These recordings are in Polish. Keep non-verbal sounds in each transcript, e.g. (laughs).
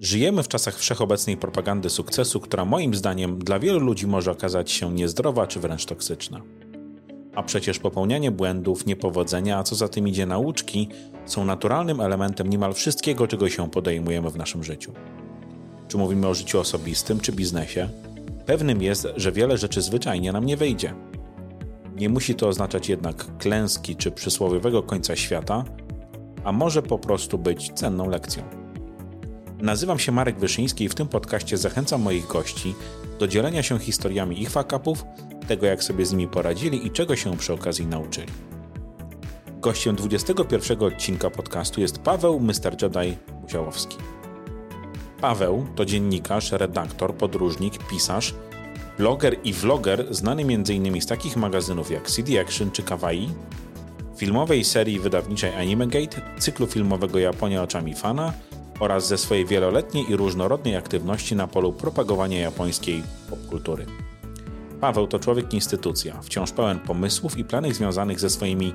Żyjemy w czasach wszechobecnej propagandy sukcesu, która moim zdaniem dla wielu ludzi może okazać się niezdrowa czy wręcz toksyczna. A przecież popełnianie błędów, niepowodzenia, a co za tym idzie nauczki, są naturalnym elementem niemal wszystkiego, czego się podejmujemy w naszym życiu. Czy mówimy o życiu osobistym czy biznesie, pewnym jest, że wiele rzeczy zwyczajnie nam nie wyjdzie. Nie musi to oznaczać jednak klęski czy przysłowiowego końca świata, a może po prostu być cenną lekcją. Nazywam się Marek Wyszyński i w tym podcaście zachęcam moich gości do dzielenia się historiami ich fakapów, tego jak sobie z nimi poradzili i czego się przy okazji nauczyli. Gościem 21 odcinka podcastu jest Paweł Mr. Jedi Musiałowski. Paweł to dziennikarz, redaktor, podróżnik, pisarz, bloger i vloger znany m.in. z takich magazynów jak CD Action czy Kawaii, filmowej serii wydawniczej AnimeGate, cyklu filmowego Japonia oczami fana – oraz ze swojej wieloletniej i różnorodnej aktywności na polu propagowania japońskiej popkultury. Paweł to człowiek instytucja, wciąż pełen pomysłów i planów związanych ze swoimi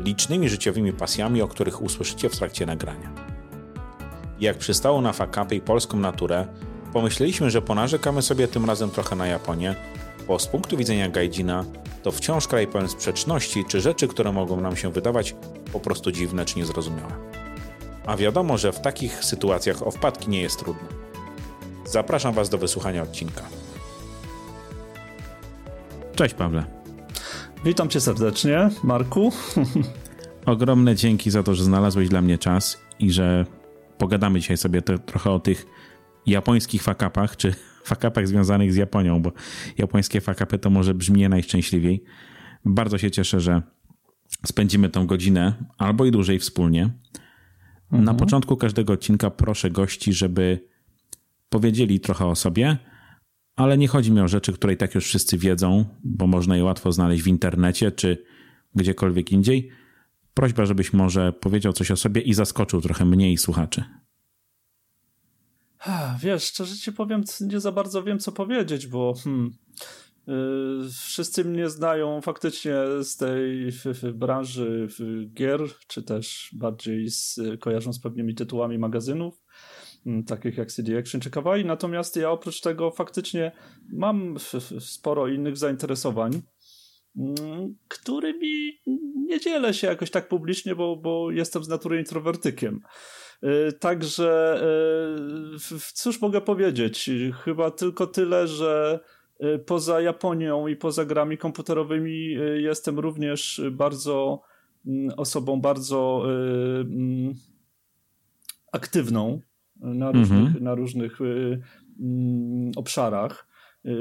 licznymi życiowymi pasjami, o których usłyszycie w trakcie nagrania. Jak przystało na fakapy i polską naturę, pomyśleliśmy, że ponarzekamy sobie tym razem trochę na Japonię, bo z punktu widzenia Gaijina to wciąż kraj pełen sprzeczności czy rzeczy, które mogą nam się wydawać po prostu dziwne czy niezrozumiałe a wiadomo, że w takich sytuacjach o wpadki nie jest trudno. Zapraszam Was do wysłuchania odcinka. Cześć Pawle. Witam Cię serdecznie, Marku. (laughs) Ogromne dzięki za to, że znalazłeś dla mnie czas i że pogadamy dzisiaj sobie te, trochę o tych japońskich fakapach, czy (laughs) fakapach związanych z Japonią, bo japońskie fakapy to może brzmi najszczęśliwiej. Bardzo się cieszę, że spędzimy tą godzinę albo i dłużej wspólnie. Mhm. Na początku każdego odcinka proszę gości, żeby powiedzieli trochę o sobie, ale nie chodzi mi o rzeczy, które i tak już wszyscy wiedzą, bo można je łatwo znaleźć w internecie czy gdziekolwiek indziej. Prośba, żebyś może powiedział coś o sobie i zaskoczył trochę mniej słuchaczy. Wiesz, szczerze ci powiem, nie za bardzo wiem, co powiedzieć, bo hmm, wszyscy mnie znają faktycznie z tej branży gier, czy też bardziej z, kojarzą z pewnymi tytułami magazynów, mm, takich jak CD Action czy Kawaii. Natomiast ja oprócz tego faktycznie mam sporo innych zainteresowań, mm, którymi nie dzielę się jakoś tak publicznie, bo, bo jestem z natury introwertykiem. Y, także y, cóż mogę powiedzieć? Chyba tylko tyle, że Y, poza Japonią i poza grami komputerowymi y, jestem również bardzo mm, osobą bardzo y, mm, aktywną na różnych, mhm. na różnych obszarach.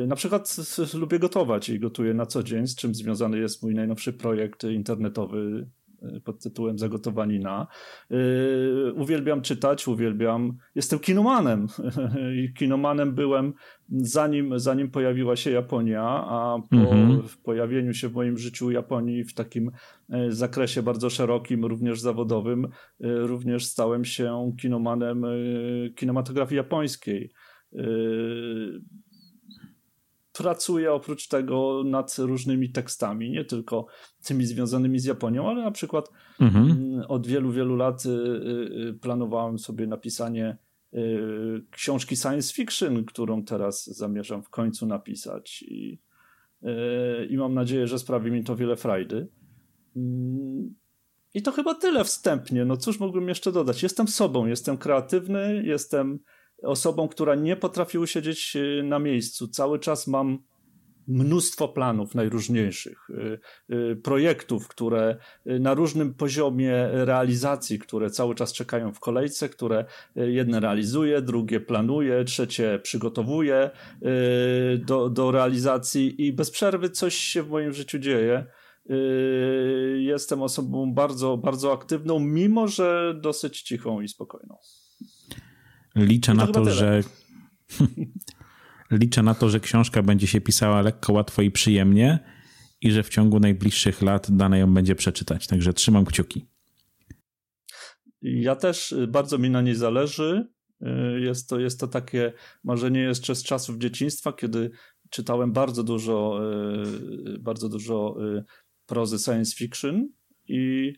Na przykład lubię gotować i gotuję na co dzień, z czym związany jest mój najnowszy projekt internetowy Y, pod tytułem Zagotowanina. Yy, uwielbiam czytać, uwielbiam. Jestem kinomanem. (laughs) I kinomanem byłem zanim, zanim pojawiła się Japonia, a po mhm. pojawieniu się w moim życiu Japonii w takim y, zakresie bardzo szerokim, również zawodowym, y, również stałem się kinomanem kinematografii japońskiej pracuję oprócz tego nad różnymi tekstami, nie tylko tymi związanymi z Japonią, ale na przykład mhm. Mm, od wielu, wielu lat y, y, planowałem sobie napisanie y, książki science fiction, którą teraz zamierzam w końcu napisać i, i mam nadzieję, że sprawi mi to wiele frajdy. Mm, I to chyba tyle wstępnie. No cóż mógłbym jeszcze dodać? Jestem sobą, jestem kreatywny, jestem osobą, która nie potrafi usiedzieć y, na miejscu. Cały czas mam mnóstwo planów najróżniejszych, y, y, projektów, które na różnym poziomie realizacji, które cały czas czekają w kolejce, które jedne realizuje, drugie planuje, trzecie przygotowuje do, do realizacji i bez przerwy coś się w moim życiu dzieje. Jestem osobą bardzo, bardzo aktywną, mimo że dosyć cichą i spokojną. Liczę na to, że. (laughs) Liczę na to, że książka będzie się pisała lekko, łatwo i przyjemnie i że w ciągu najbliższych lat dane ją będzie przeczytać. Także trzymam kciuki. Ja też y, bardzo mi na niej zależy. Y, jest to, jest to takie marzenie jeszcze z czasów dzieciństwa, kiedy czytałem bardzo dużo, y, bardzo dużo prozy science fiction i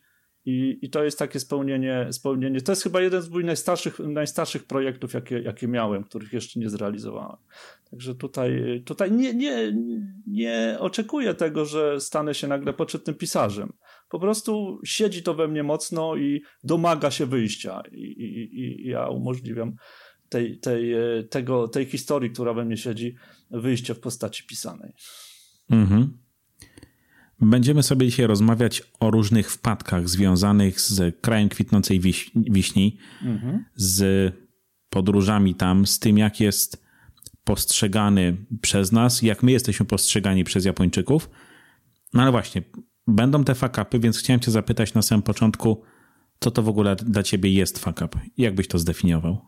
I, I to jest takie spełnienie, spełnienie. To jest chyba jeden z moich najstarszych, najstarszych projektów, jakie, jakie miałem, których jeszcze nie zrealizowałem. Także tutaj, tutaj nie, nie, nie oczekuję tego, że stanę się nagle poczytnym pisarzem. Po prostu siedzi to we mnie mocno i domaga się wyjścia. I, i, i ja umożliwiam tej, tej, tego, tej historii, która we mnie siedzi, wyjście w postaci pisanej. Mhm. Będziemy sobie dzisiaj rozmawiać o różnych wpadkach związanych z krajem kwitnącej wiś wiśni, mhm. z podróżami tam, z tym, jak jest postrzegany przez nas, jak my jesteśmy postrzegani przez Japończyków. No ale właśnie, będą te fakapy, więc chciałem cię zapytać na samym początku, co to w ogóle dla ciebie jest fakap? Jak byś to zdefiniował?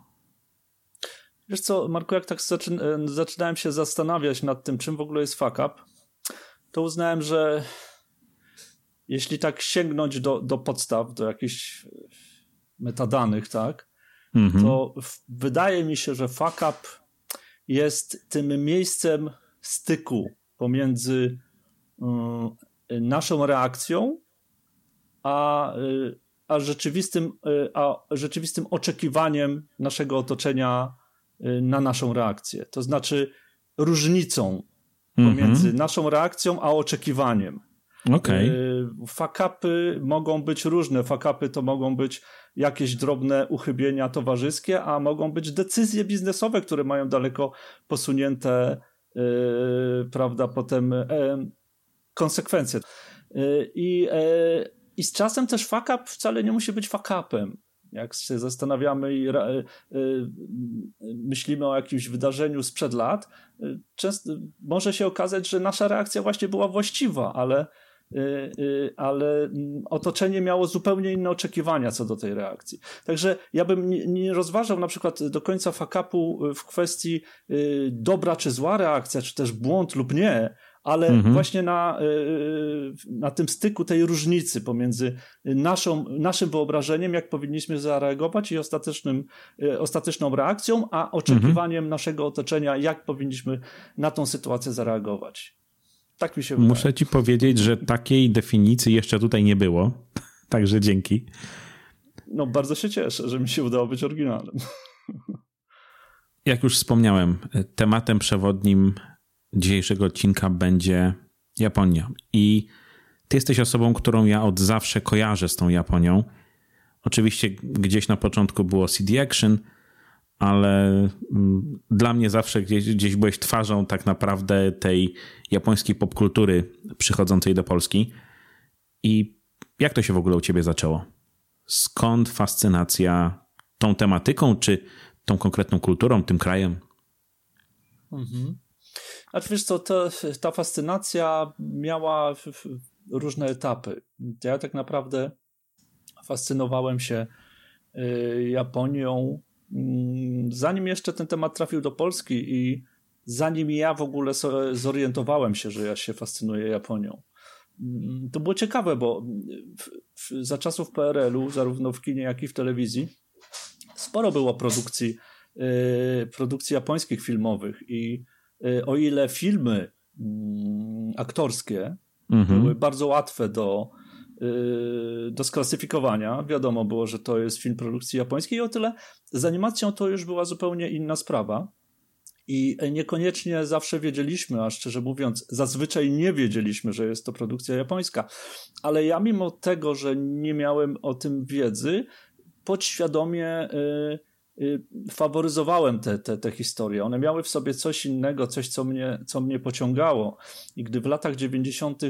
Wiesz co, Marku, jak tak zaczynałem się zastanawiać nad tym, czym w ogóle jest fakap, to uznałem, że jeśli tak sięgnąć do, do podstaw, do jakichś metadanych, tak, mhm. to wydaje mi się, że fuck up jest tym miejscem styku pomiędzy y, naszą reakcją, a, y, a, rzeczywistym, y, a rzeczywistym oczekiwaniem naszego otoczenia na naszą reakcję. To znaczy różnicą pomiędzy mm -hmm. naszą reakcją a oczekiwaniem. Okay. Fakapy mogą być różne. Fakapy to mogą być jakieś drobne uchybienia towarzyskie, a mogą być decyzje biznesowe, które mają daleko posunięte, yy, prawda, potem yy, konsekwencje. Yy, I, I z czasem też fakap wcale nie musi być fakapem jak się zastanawiamy i y, y, myślimy o jakimś wydarzeniu sprzed lat, y, często może się okazać, że nasza reakcja właśnie była właściwa, ale, ale otoczenie miało zupełnie inne oczekiwania co do tej reakcji. Także ja bym nie rozważał na przykład do końca fakapu w kwestii dobra czy zła reakcja, czy też błąd lub nie, ale mhm. właśnie na, y, y, na tym styku tej różnicy pomiędzy naszą, naszym wyobrażeniem, jak powinniśmy zareagować i ostatecznym, y, ostateczną reakcją, a oczekiwaniem mhm. naszego otoczenia, jak powinniśmy na tą sytuację zareagować. Tak mi się wydaje. Muszę ci powiedzieć, że takiej definicji jeszcze tutaj nie było, (laughs) także dzięki. No, bardzo się cieszę, że mi się udało być oryginalnym. Jak już wspomniałem, tematem przewodnim dzisiejszego odcinka będzie Japonia. I ty jesteś osobą, którą ja od zawsze kojarzę z tą Japonią. Oczywiście gdzieś na początku było CD Action, ale mm, dla mnie zawsze gdzieś, gdzieś byłeś twarzą tak naprawdę tej japońskiej popkultury przychodzącej do Polski. I jak to się w ogóle u ciebie zaczęło? Skąd fascynacja tą tematyką, czy tą konkretną kulturą, tym krajem? Mhm. Znaczy wiesz co, ta fascynacja miała różne etapy. Ja tak naprawdę fascynowałem się y, Japonią, mm, zanim jeszcze ten temat trafił do Polski i zanim ja w ogóle zorientowałem się, że ja się fascynuję Japonią. Mm, to było ciekawe, bo za czasów PRL-u, zarówno w kinie, jak i w telewizji, sporo było produkcji, y, produkcji japońskich filmowych i o ile filmy mm, aktorskie mhm. były bardzo łatwe do, y, do sklasyfikowania, wiadomo było, że to jest film produkcji japońskiej, o tyle z animacją to już była zupełnie inna sprawa. I niekoniecznie zawsze wiedzieliśmy, a szczerze mówiąc, zazwyczaj nie wiedzieliśmy, że jest to produkcja japońska. Ale ja, mimo tego, że nie miałem o tym wiedzy, podświadomie. Yy, Y, faworyzowałem te, te, te historie. One miały w sobie coś innego, coś, co mnie, co mnie pociągało. I gdy w latach 90.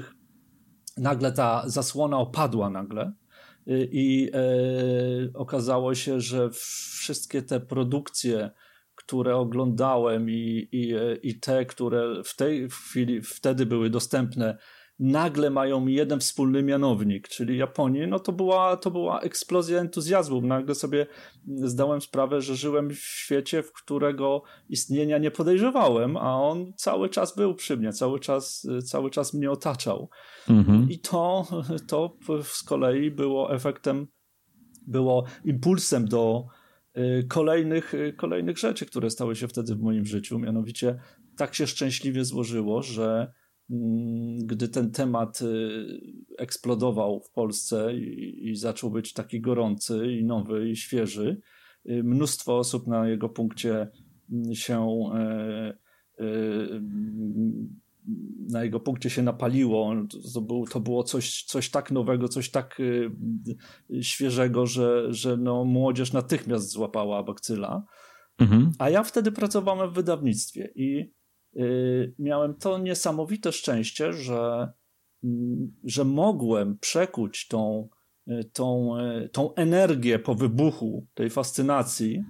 nagle ta zasłona opadła nagle, y, i e, okazało się, że wszystkie te produkcje, które oglądałem i, i, e, i te, które w tej chwili, wtedy były dostępne nagle mają jeden wspólny mianownik, czyli Japonię, no to była, to była eksplozja entuzjazmu. Nagle sobie zdałem sprawę, że żyłem w świecie, w którego istnienia nie podejrzewałem, a on cały czas był przy mnie, cały czas, cały czas mnie otaczał. Mhm. I to, to z kolei było efektem, było impulsem do y, kolejnych, y, kolejnych rzeczy, które stały się wtedy w moim życiu. Mianowicie tak się szczęśliwie złożyło, że gdy ten temat eksplodował w Polsce i, zaczął być taki gorący i nowy i świeży, mnóstwo osób na jego punkcie mm, się na jego punkcie się napaliło. To, był, to było coś, coś tak nowego, coś tak y, świeżego, że, że no, młodzież natychmiast złapała bakcyla. Mhm. A ja wtedy pracowałem w wydawnictwie i y, miałem to niesamowite szczęście, że, y, że mogłem przekuć tą, y, tą, y, tą energię po wybuchu tej fascynacji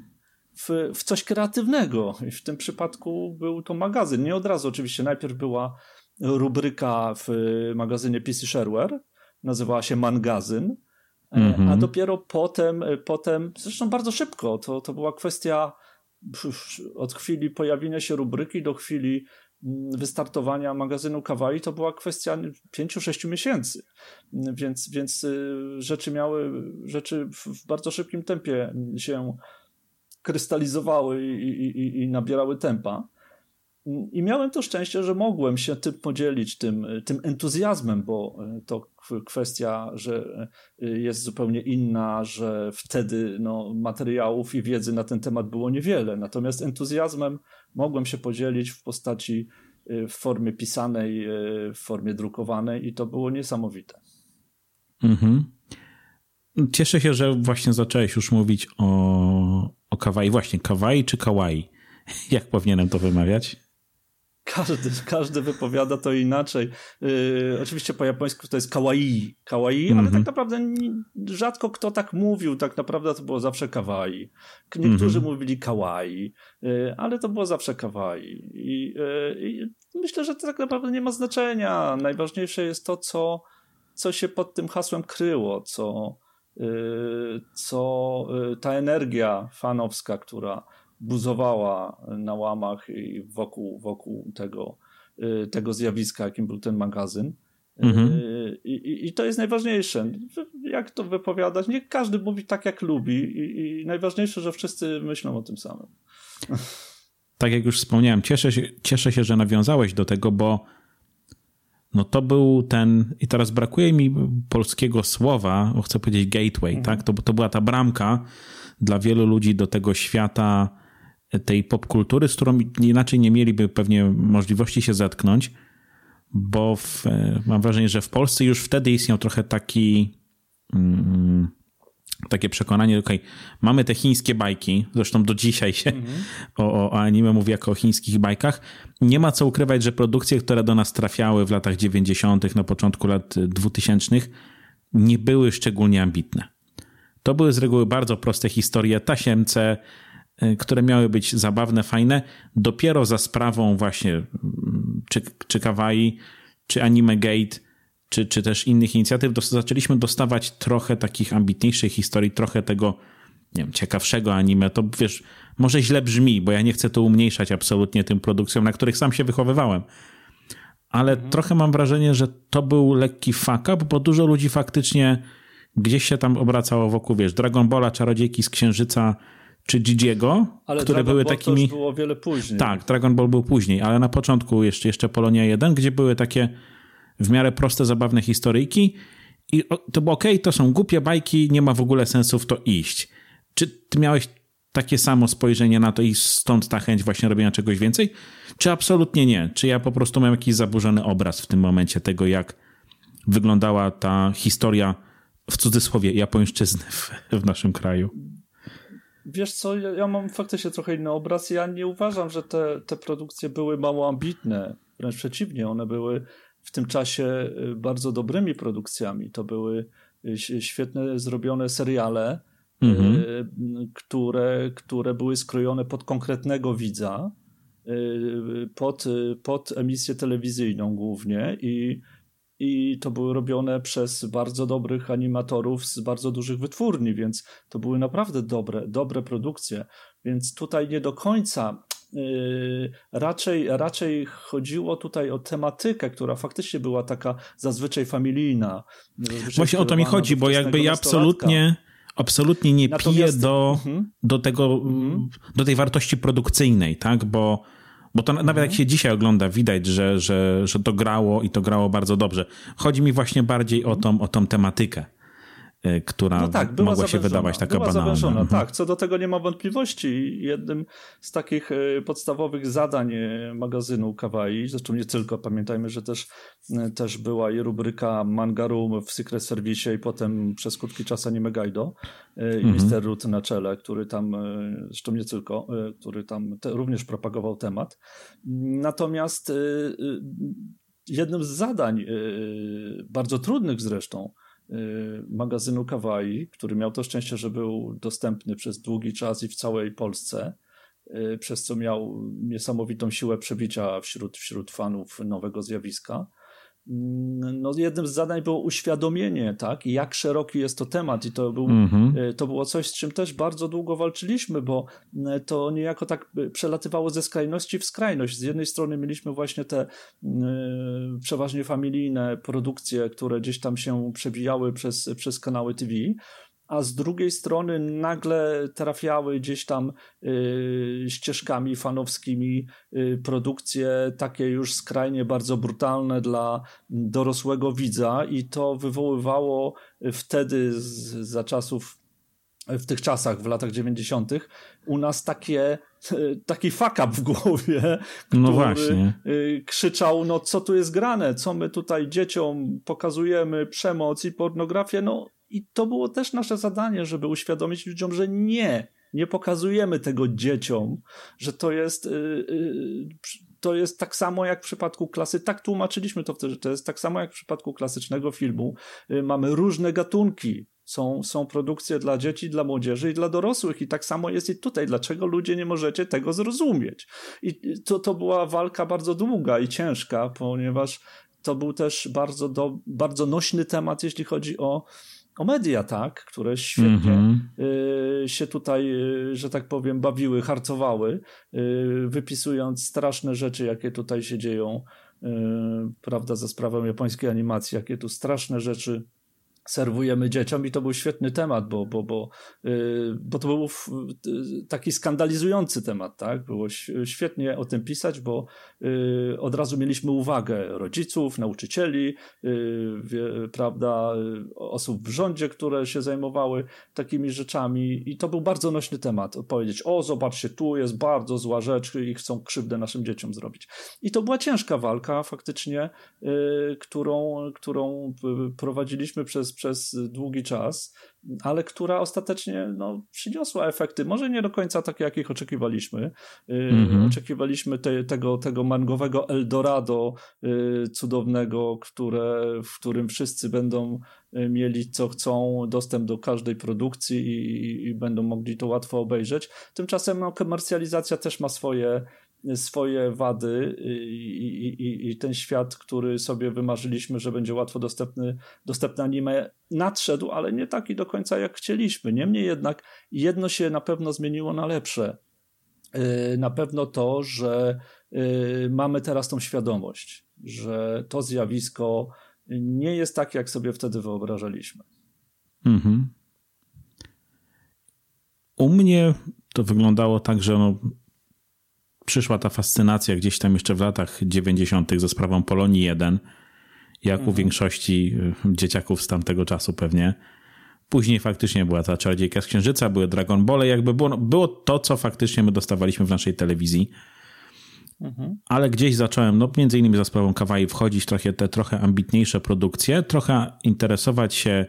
w, w coś kreatywnego. I w tym przypadku był to magazyn. Nie od razu oczywiście. Najpierw była rubryka w magazynie PC Shareware, nazywała się Mangazyn, mm -hmm. a dopiero potem, potem, zresztą bardzo szybko, to, to była kwestia od chwili pojawienia się rubryki do chwili mm, wystartowania magazynu Kawaii to była kwestia 5-6 miesięcy. Więc, więc y, rzeczy miały, rzeczy w bardzo szybkim tempie się krystalizowały i, i, i nabierały tempa. I miałem to szczęście, że mogłem się tym podzielić, tym, tym entuzjazmem, bo to kwestia, że jest zupełnie inna, że wtedy no, materiałów i wiedzy na ten temat było niewiele. Natomiast entuzjazmem mogłem się podzielić w postaci, w formie pisanej, w formie drukowanej i to było niesamowite. Mhm. Cieszę się, że właśnie zacząłeś już mówić o, o kawaii. Właśnie, kawaii czy kawaii? (laughs) Jak powinienem to wymawiać? Każdy, każdy wypowiada to inaczej. Yy, oczywiście po japońsku to jest kawaii, kawaii mm -hmm. ale tak mhm. naprawdę nie, rzadko kto tak mówił. Tak naprawdę to było zawsze kawaii. Niektórzy mm -hmm. mówili kawaii, yy, ale to było zawsze kawaii. I, yy, myślę, że to tak naprawdę nie ma znaczenia. Najważniejsze jest to, co, co się pod tym hasłem kryło, co, Y, co y, ta energia fanowska, która buzowała na łamach i wokół, wokół tego, y, tego zjawiska, jakim był ten magazyn. Mhm. I, I, to jest najważniejsze. Jak to wypowiadać? Nie każdy mówi tak, jak lubi, i, i najważniejsze, że wszyscy myślą o tym samym. Tak jak już wspomniałem, cieszę się, cieszę się, że nawiązałeś do tego, bo no to był ten, i teraz brakuje mi polskiego słowa, bo chcę powiedzieć gateway, mhm. tak? To, to była ta bramka dla wielu ludzi do tego świata tej popkultury, z którą inaczej nie mieliby pewnie możliwości się zetknąć, bo w, mam wrażenie, że w Polsce już wtedy istniał trochę taki mm, takie przekonanie, okej, okay, mamy te chińskie bajki, zresztą do dzisiaj się mm -hmm. o, o anime mówi jako o chińskich bajkach. Nie ma co ukrywać, że produkcje, które do nas trafiały w latach 90., na początku lat 2000, nie były szczególnie ambitne. To były z reguły bardzo proste historie, tasiemce, które miały być zabawne, fajne. Dopiero za sprawą właśnie mm, czy, czy kawaii, czy anime gate, czy, czy też innych inicjatyw, dos zaczęliśmy dostawać trochę takich ambitniejszych historii, trochę tego, nie wiem, ciekawszego anime. To wiesz, może źle brzmi, bo ja nie chcę to umniejszać absolutnie tym produkcjom, na których sam się wychowywałem. Ale mhm. trochę mam wrażenie, że to był lekki fuck up, bo dużo ludzi faktycznie gdzieś się tam obracało wokół, wiesz, Dragon Balla, Czarodziejki z Księżyca, czy Gigiego, ale które Dragon były Ball takimi. To było wiele później. Tak, Dragon Ball był później, ale na początku jeszcze, jeszcze Polonia 1, gdzie były takie w miarę proste, zabawne historyjki i to było ok, to są głupie bajki, nie ma w ogóle sensu w to iść. Czy ty miałeś takie samo spojrzenie na to i stąd ta chęć właśnie robienia czegoś więcej? Czy absolutnie nie? Czy ja po prostu mam jakiś zaburzony obraz w tym momencie tego, jak wyglądała ta historia w cudzysłowie japońszczyzny w, w naszym kraju? Wiesz co, ja, ja, mam faktycznie trochę inny obraz. Ja nie uważam, że te, te produkcje były mało ambitne. Wręcz przeciwnie, one były w tym czasie y, bardzo dobrymi produkcjami. To były y, świetne zrobione seriale, y, mhm. które, które były skrojone pod konkretnego widza, pod, pod emisję telewizyjną głównie i, i to były robione przez bardzo dobrych animatorów z bardzo dużych wytwórni, więc to były naprawdę dobre, dobre produkcje. Więc tutaj nie do końca Yy, raczej, raczej chodziło tutaj o tematykę, która faktycznie była taka zazwyczaj familijna. Zazwyczaj Właśnie o to mi chodzi, bo jakby ja absolutnie absolutnie nie Natomiast... piję do, mhm. do tego, mhm. do tej wartości produkcyjnej, tak, bo Bo to nawet jak mhm. się dzisiaj ogląda, widać, że, że, że to grało i to grało bardzo dobrze. Chodzi mi właśnie bardziej o tą, o tą tematykę. Y, która no tak, mogła się wydawać taka była banalna. Zawężona. Mhm. Tak, co do tego nie ma wątpliwości. Jednym z takich y, podstawowych zadań y, magazynu Kawaii, zresztą nie tylko, pamiętajmy, że też, też była i rubryka Manga Room w Secret Service i potem przez krótki czas Anime Guido i mhm. Mr. Root na czele, który tam, zresztą nie tylko, który tam te, również propagował temat. Natomiast jednym z zadań, bardzo trudnych zresztą, magazynu Kawaii, który miał to szczęście, że był dostępny przez długi czas i w całej Polsce, y, przez co miał niesamowitą siłę przebicia wśród, wśród fanów nowego zjawiska. Mm, no, jednym z zadań było uświadomienie, tak, jak szeroki jest to temat i to, był, mm-hmm. to było coś, z czym też bardzo długo walczyliśmy, bo e, to niejako tak e, przelatywało ze skrajności w skrajność. Z jednej strony mieliśmy właśnie te y, przeważnie familijne produkcje, które gdzieś tam się przebijały przez, przez kanały TV, a z drugiej strony nagle trafiały gdzieś tam y, ścieżkami fanowskimi y, produkcje takie już skrajnie bardzo brutalne dla dorosłego widza i to wywoływało wtedy z, za czasów w tych czasach, w latach 90., u nas takie, taki fuck up w głowie, który no właśnie. Y, krzyczał, no co tu jest grane, co my tutaj dzieciom pokazujemy, przemoc i pornografię, no i to było też nasze zadanie, żeby uświadomić ludziom, że nie, nie pokazujemy tego dzieciom, że to jest, yy, yy, to jest tak samo jak w przypadku klasy, tak tłumaczyliśmy to wtedy, to jest tak samo jak w przypadku klasycznego filmu. Yy, mamy różne gatunki, są, są produkcje dla dzieci, dla młodzieży i dla dorosłych. I tak samo jest i tutaj. Dlaczego ludzie nie możecie tego zrozumieć? I to, to była walka bardzo długa i ciężka, ponieważ to był też bardzo, do, bardzo nośny temat, jeśli chodzi o o media, tak, które świetnie mm -hmm. się tutaj, y, że tak powiem, bawiły, harcowały, y, wypisując straszne rzeczy, jakie tutaj się dzieją, prawda, za sprawą japońskiej animacji, jakie tu straszne rzeczy serwujemy dzieciom i to był świetny temat, bo, bo, bo, yy, bo to był taki skandalizujący temat, tak? Było świetnie o tym pisać, bo yy, od razu mieliśmy uwagę rodziców, nauczycieli, yy, prawda, osób w rządzie, które się zajmowały takimi rzeczami i to był bardzo nośny temat. Powiedzieć, o zobaczcie, tu jest bardzo zła rzecz i chcą krzywdę naszym dzieciom zrobić. I to była ciężka walka faktycznie, y, którą, którą prowadziliśmy przez przez, długi czas, ale która ostatecznie no, przyniosła efekty. Może nie do końca takie, jakich oczekiwaliśmy. Mm-hmm. Oczekiwaliśmy te, tego, tego mangowego Eldorado y, cudownego, które, w którym wszyscy będą y, mieli co chcą, dostęp do każdej produkcji i, i będą mogli to łatwo obejrzeć. Tymczasem no, komercjalizacja też ma swoje swoje wady i, i, i, ten świat, który sobie wymarzyliśmy, że będzie łatwo dostępny, dostępny anime, nadszedł, ale nie taki do końca jak chcieliśmy. Niemniej jednak jedno się na pewno zmieniło na lepsze. Y, na pewno to, że y, mamy teraz tą świadomość, że to zjawisko nie jest tak, jak sobie wtedy wyobrażaliśmy. Mhm. U mnie to wyglądało tak, że no, przyszła ta fascynacja gdzieś tam jeszcze w latach 90. ze sprawą Polonii 1, jak mhm. u większości y, dzieciaków z tamtego czasu pewnie. Później faktycznie była ta Czarodziejka z Księżyca, były Dragon Ball, jakby było, było to, co faktycznie my dostawaliśmy w naszej telewizji. Mhm. Ale gdzieś zacząłem, no między innymi za sprawą Kawaii, wchodzić trochę te trochę ambitniejsze produkcje, trochę interesować się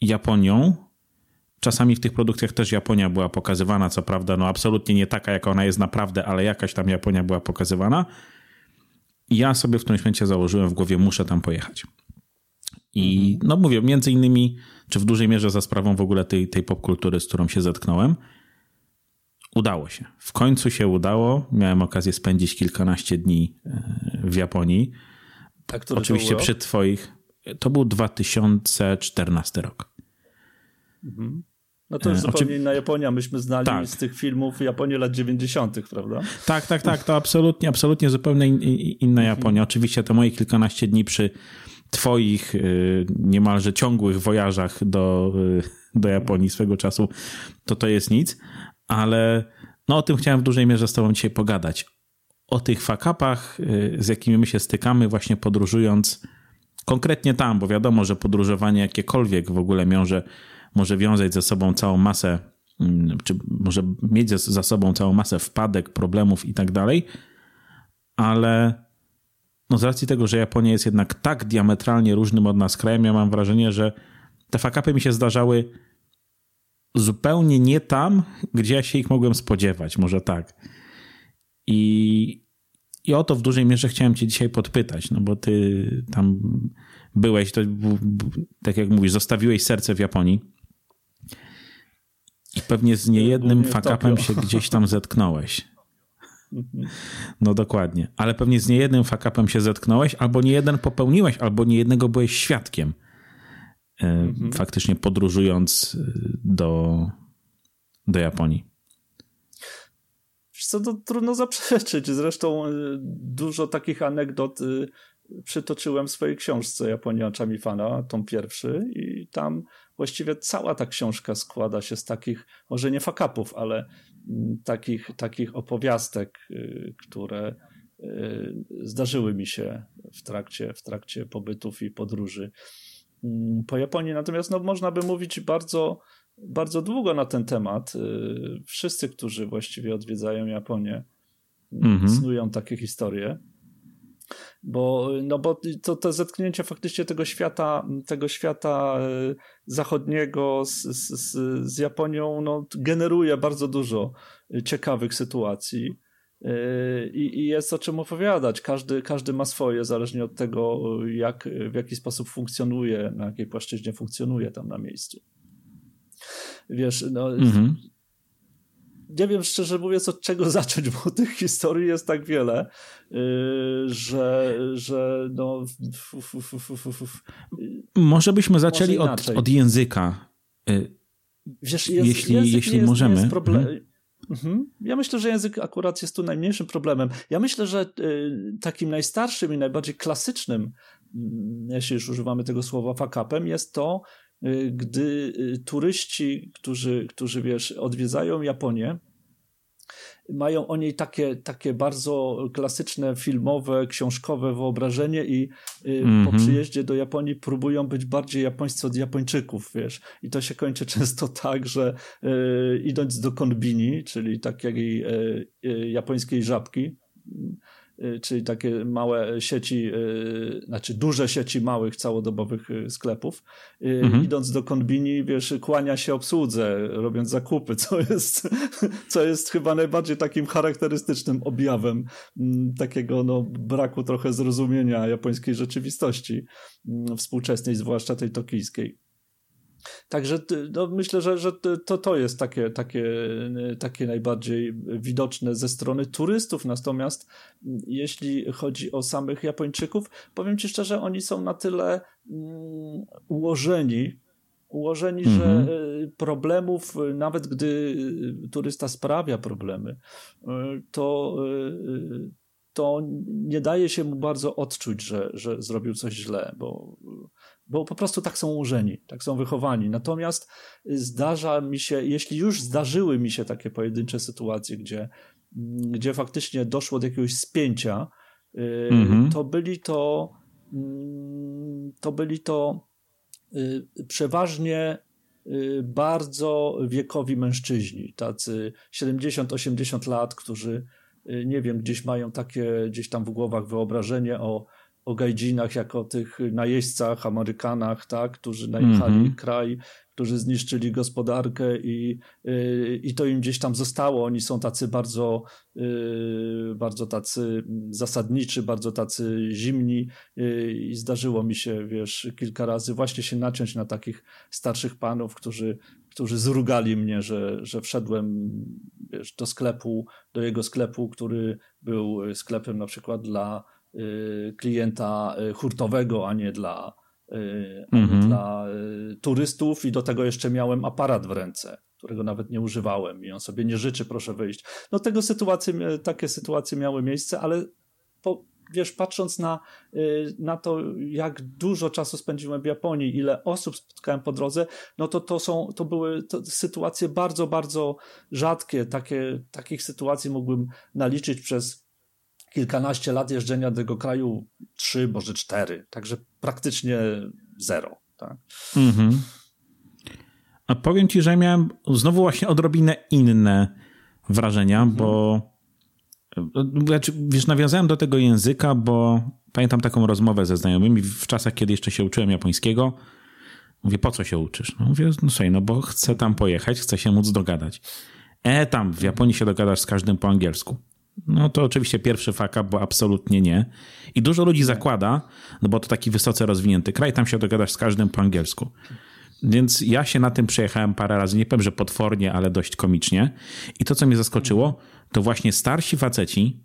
Japonią, Czasami w tych produkcjach też Japonia była pokazywana, co prawda, no absolutnie nie taka, jaka ona jest naprawdę, ale jakaś tam Japonia była pokazywana. I ja sobie w którymś momencie założyłem w głowie, muszę tam pojechać. I mhm. no mówię, między innymi, czy w dużej mierze za sprawą w ogóle tej, tej popkultury, z którą się zetknąłem, udało się. W końcu się udało. Miałem okazję spędzić kilkanaście dni e, w Japonii. Oczywiście przy twoich. To był 2014 rok. Mhm. No to już e, zupełnie inna Japonia. Myśmy znali tak. z tych filmów Japonię lat 90., prawda? Tak, tak, tak. To absolutnie, absolutnie zupełnie inna mhm. Japonia. Oczywiście to moje kilkanaście dni przy twoich y, niemalże ciągłych wojażach do, y, do Japonii swego czasu, to to jest nic, ale no o tym chciałem w dużej mierze z tobą dzisiaj pogadać. o tych fakapach, y, z jakimi my się stykamy właśnie podróżując konkretnie tam, bo wiadomo, że podróżowanie jakiekolwiek w ogóle może, może wiązać ze sobą całą masę, mm, czy może mieć za sobą całą masę wpadek, problemów i tak dalej, ale no z racji tego, że Japonia jest jednak tak diametralnie różnym od nas krajem, ja mam wrażenie, że te fakapy mi się zdarzały zupełnie nie tam, gdzie ja się ich mogłem spodziewać, może tak. I, i o to w dużej mierze chciałem cię dzisiaj podpytać, no bo ty tam byłeś, to tak jak mówisz, zostawiłeś serce w Japonii i pewnie z niejednym fakapem się gdzieś tam zetknąłeś. (laughs) No dokładnie. Ale pewnie z niejednym fakapem się zetknąłeś, albo niejeden popełniłeś, albo niejednego byłeś świadkiem. E, mhm. Faktycznie podróżując e, do, do Japonii. Co to trudno zaprzeczyć. Zresztą e, dużo takich anegdot przytoczyłem w swojej książce Japonia oczami fana, tom pierwszy i tam właściwie cała ta książka składa się z takich, może nie fakapów, ale takich, takich opowiastek, y, które y, zdarzyły mi się w trakcie, w trakcie pobytów i podróży mm, po Japonii. Natomiast no, można by mówić bardzo, bardzo długo na ten temat. Y, wszyscy, którzy właściwie odwiedzają Japonię, mhm. snują takie historie bo, no bo to, to zetknięcie faktycznie tego świata, tego świata e, zachodniego z, z, z Japonią no, generuje bardzo dużo ciekawych sytuacji. E, I, I, jest o czym opowiadać. Każdy, każdy ma swoje, zależnie od tego, jak, w jaki sposób funkcjonuje, na jakiej płaszczyźnie funkcjonuje tam na miejscu. Wiesz, no, mhm nie wiem szczerze mówiąc od czego (laughs) zacząć, bo tych historii jest tak wiele, yy, że, że no... Może byśmy zaczęli od, od języka, yy, Wiesz, jest, jeśli, język jeśli jest, możemy. Jest problem... Mhm. mhm. Ja myślę, że język akurat jest tu najmniejszym problemem. Ja myślę, że y, takim najstarszym i najbardziej klasycznym, mm, jeśli już używamy tego słowa fakapem, jest to, Y, gdy y, turyści, którzy, którzy wiesz, odwiedzają Japonię, mają o niej takie, takie bardzo klasyczne, filmowe, książkowe wyobrażenie i mm -hmm. po mhm. przyjeździe do Japonii próbują być bardziej japońscy od Japończyków, wiesz. I to się kończy (laughs) często tak, że y, idąc do konbini, czyli takiej y, y, japońskiej żabki, Y, czyli takie małe sieci, y, znaczy duże sieci małych całodobowych y, sklepów. Mhm. Idąc do konbini, wiesz, kłania się obsłudze, robiąc zakupy, co jest, (laughs) co jest chyba najbardziej takim charakterystycznym objawem mm, takiego no, braku trochę zrozumienia japońskiej rzeczywistości mm, współczesnej, zwłaszcza tej tokijskiej. Także no, myślę, że, że to, to jest takie, takie, takie najbardziej widoczne ze strony turystów. Natomiast jeśli chodzi o samych Japończyków, powiem Ci szczerze, oni są na tyle um, ułożeni, ułożeni, że mhm. e, problemów, nawet gdy turysta sprawia problemy, e, to, e, to nie daje się mu bardzo odczuć, że, że zrobił coś źle, bo bo po prostu tak są ułożeni, tak są wychowani. Natomiast zdarza mi się, jeśli już zdarzyły mi się takie pojedyncze sytuacje, gdzie, gdzie faktycznie doszło do jakiegoś spięcia, y, mhm. to byli to mm, to byli to y, przeważnie y, bardzo wiekowi mężczyźni, tacy 70-80 lat, którzy nie wiem, gdzieś mają takie gdzieś tam w głowach wyobrażenie o o gajdzinach jako tych najeźdźcach, Amerykanach, tak, którzy najechali mm -hmm. kraj, którzy zniszczyli gospodarkę i, yy, i to im gdzieś tam zostało. Oni są tacy bardzo, yy, bardzo tacy zasadniczy, bardzo tacy zimni yy, i zdarzyło mi się, wiesz, kilka razy właśnie się naciąć na takich starszych panów, którzy, którzy zrugali mnie, że, że wszedłem wiesz, do sklepu, do jego sklepu, który był sklepem na przykład dla Y, klienta y, hurtowego, a nie dla, y, mhm. dla turystów i do tego jeszcze miałem aparat w ręce, którego nawet nie używałem i on sobie nie życzy, proszę wyjść. No tego sytuacje, takie sytuacje miały miejsce, ale po, wiesz, patrząc na, na to, jak dużo czasu spędziłem w Japonii, ile osób spotkałem po drodze, no to to są, to były to sytuacje bardzo, bardzo rzadkie. Takie, takich sytuacji mógłbym naliczyć przez kilkanaście lat jeżdżenia do tego kraju, trzy, może cztery, także praktycznie zero. Tak? Mhm. A powiem ci, że miałem znowu właśnie odrobinę inne wrażenia, mhm. bo znaczy, wiesz, nawiązałem do tego języka, bo pamiętam taką rozmowę ze znajomymi w czasach, kiedy jeszcze się uczyłem japońskiego. Mówię, po co się uczysz? No mówię, no słuchaj, no bo chcę tam pojechać, chcę się móc dogadać. E, tam w Japonii się dogadasz z każdym po angielsku. No to oczywiście pierwszy faka, bo absolutnie nie. I dużo ludzi zakłada, no bo to taki wysoce rozwinięty kraj, tam się dogadasz z każdym po angielsku. Więc ja się na tym przejechałem parę razy, nie powiem, że potwornie, ale dość komicznie. I to, co mnie zaskoczyło, to właśnie starsi faceci,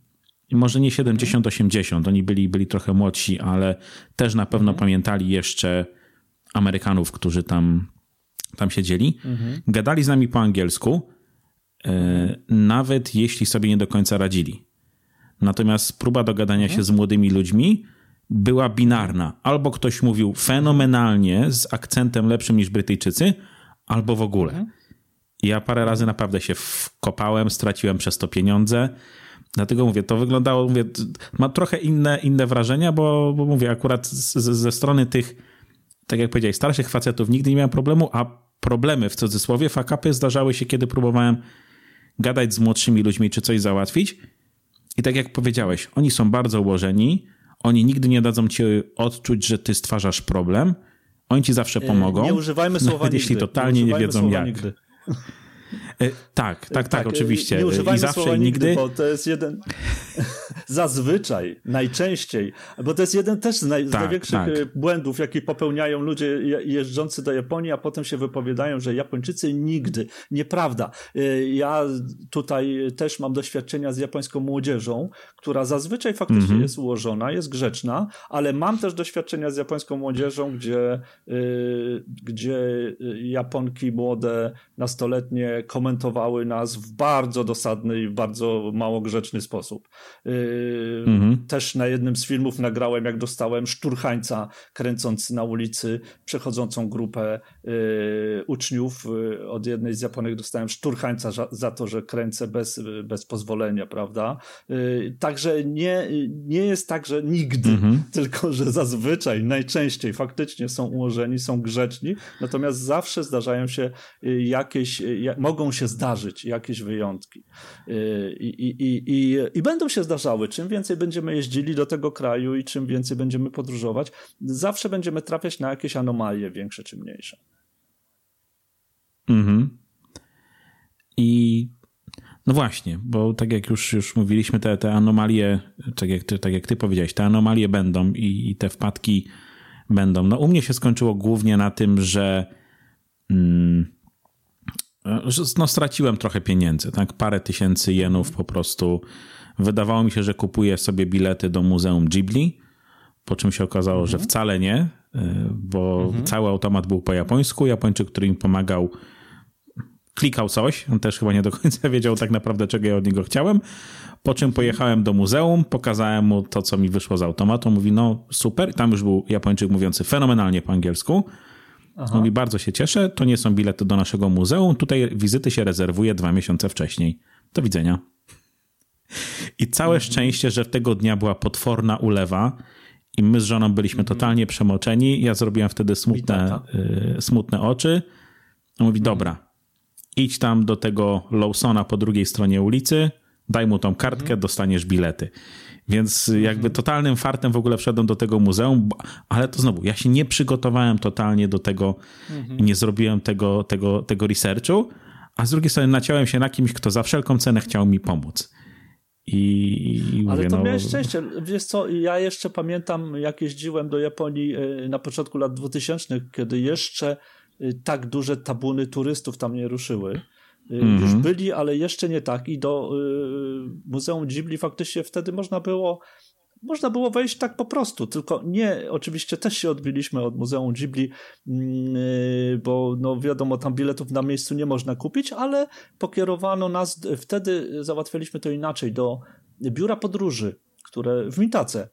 może nie 70-80, oni byli, byli trochę młodsi, ale też na pewno mhm. pamiętali jeszcze Amerykanów, którzy tam, tam siedzieli. Mhm. Gadali z nami po angielsku, nawet jeśli sobie nie do końca radzili. Natomiast próba dogadania się z młodymi ludźmi była binarna. Albo ktoś mówił fenomenalnie, z akcentem lepszym niż Brytyjczycy, albo w ogóle. Ja parę razy naprawdę się wkopałem, straciłem przez to pieniądze. Dlatego mówię, to wyglądało, mówię, ma trochę inne, inne wrażenia, bo, bo mówię, akurat z, ze strony tych, tak jak powiedziałeś, starszych facetów nigdy nie miałem problemu, a problemy w cudzysłowie, fakapy zdarzały się, kiedy próbowałem gadać z młodszymi ludźmi, czy coś załatwić. I tak jak powiedziałeś, oni są bardzo ułożeni, oni nigdy nie dadzą ci odczuć, że ty stwarzasz problem. Oni ci zawsze e, pomogą. Nie używajmy słowa nawet jeśli totalnie nie, nie wiedzą jak. Nigdy. E, tak, tak, tak, tak, oczywiście. Nie używajmy I zawsze słowa nigdy, nigdy, bo to jest jeden zazwyczaj, najczęściej, bo to jest jeden też z, naj... tak, z największych tak. E, błędów, jaki popełniają ludzie jeżdżący do Japonii, a potem się wypowiadają, że Japończycy nigdy. Nieprawda. E, ja tutaj też mam doświadczenia z japońską młodzieżą, która zazwyczaj faktycznie -hmm. jest ułożona, jest grzeczna, ale mam też doświadczenia z japońską młodzieżą, gdzie, gdzie Japonki młode, nastoletnie komentowały nas w bardzo dosadny i bardzo mało grzeczny sposób. Yy, mhm. Też na jednym z filmów nagrałem, jak dostałem szturchańca kręcąc na ulicy przechodzącą grupę yy, uczniów. Yy, od jednej z Japonek dostałem szturchańca za, za to, że kręcę bez, bez pozwolenia, prawda? Także nie, nie jest tak, że nigdy, mhm. (laughs) tylko że zazwyczaj, najczęściej faktycznie są ułożeni, są grzeczni, natomiast zawsze zdarzają się jakieś, mogą się zdarzyć jakieś wyjątki. I, i, i, i, i będą się zdarzały. Czym więcej będziemy jeździli do tego kraju i czym więcej będziemy podróżować, zawsze będziemy trafiać na jakieś anomalie, większe czy mniejsze. Mhm. I no właśnie, bo tak jak już, już mówiliśmy, te, te anomalie, tak jak, ty, tak jak ty powiedziałeś, te anomalie będą i, i te wpadki będą. No u mnie się skończyło głównie na tym, że mm, no straciłem trochę pieniędzy, tak? Parę tysięcy jenów po prostu. Wydawało mi się, że kupuję sobie bilety do Muzeum Ghibli, po czym się okazało, mhm. że wcale nie, y, bo mhm. cały automat był po japońsku. Japończyk, który mi pomagał, klikał coś. On też chyba nie do końca (laughs) wiedział tak naprawdę, czego ja od niego chciałem. Po czym pojechałem do muzeum, pokazałem mu to, co mi wyszło z automatu. Mówi, no super. Tam już był Japończyk mówiący fenomenalnie po angielsku. Aha. Mówi, bardzo się cieszę, to nie są bilety do naszego muzeum, tutaj wizyty się rezerwuje dwa miesiące wcześniej. Do widzenia. I całe mhm. szczęście, że tego dnia była potworna ulewa i my z żoną byliśmy mhm. totalnie przemoczeni. Ja zrobiłem wtedy smutne, y, smutne oczy. On mówi, mhm. dobra, idź tam do tego Lawsona po drugiej stronie ulicy, daj mu tą kartkę, dostaniesz bilety. Więc jakby totalnym fartem w ogóle wszedłem do tego muzeum, ale to znowu, ja się nie przygotowałem totalnie do tego i nie zrobiłem tego, tego, tego researchu, a z drugiej strony naciąłem się na kimś, kto za wszelką cenę chciał mi pomóc. I, i Ale mówię, to no... miałeś szczęście. Wiesz co, ja jeszcze pamiętam, jak jeździłem do Japonii e, na początku lat 2000, kiedy jeszcze e, tak duże tabuny turystów tam nie ruszyły. Mm -hmm. Już byli, ale jeszcze nie tak. I do y, Muzeum Ghibli faktycznie wtedy można było można było wejść tak po prostu, tylko nie, oczywiście też się odbiliśmy od Muzeum Ghibli, yy, bo no wiadomo, tam biletów na miejscu nie można kupić, ale pokierowano nas, wtedy załatwialiśmy to inaczej, do biura podróży, które w Mitace,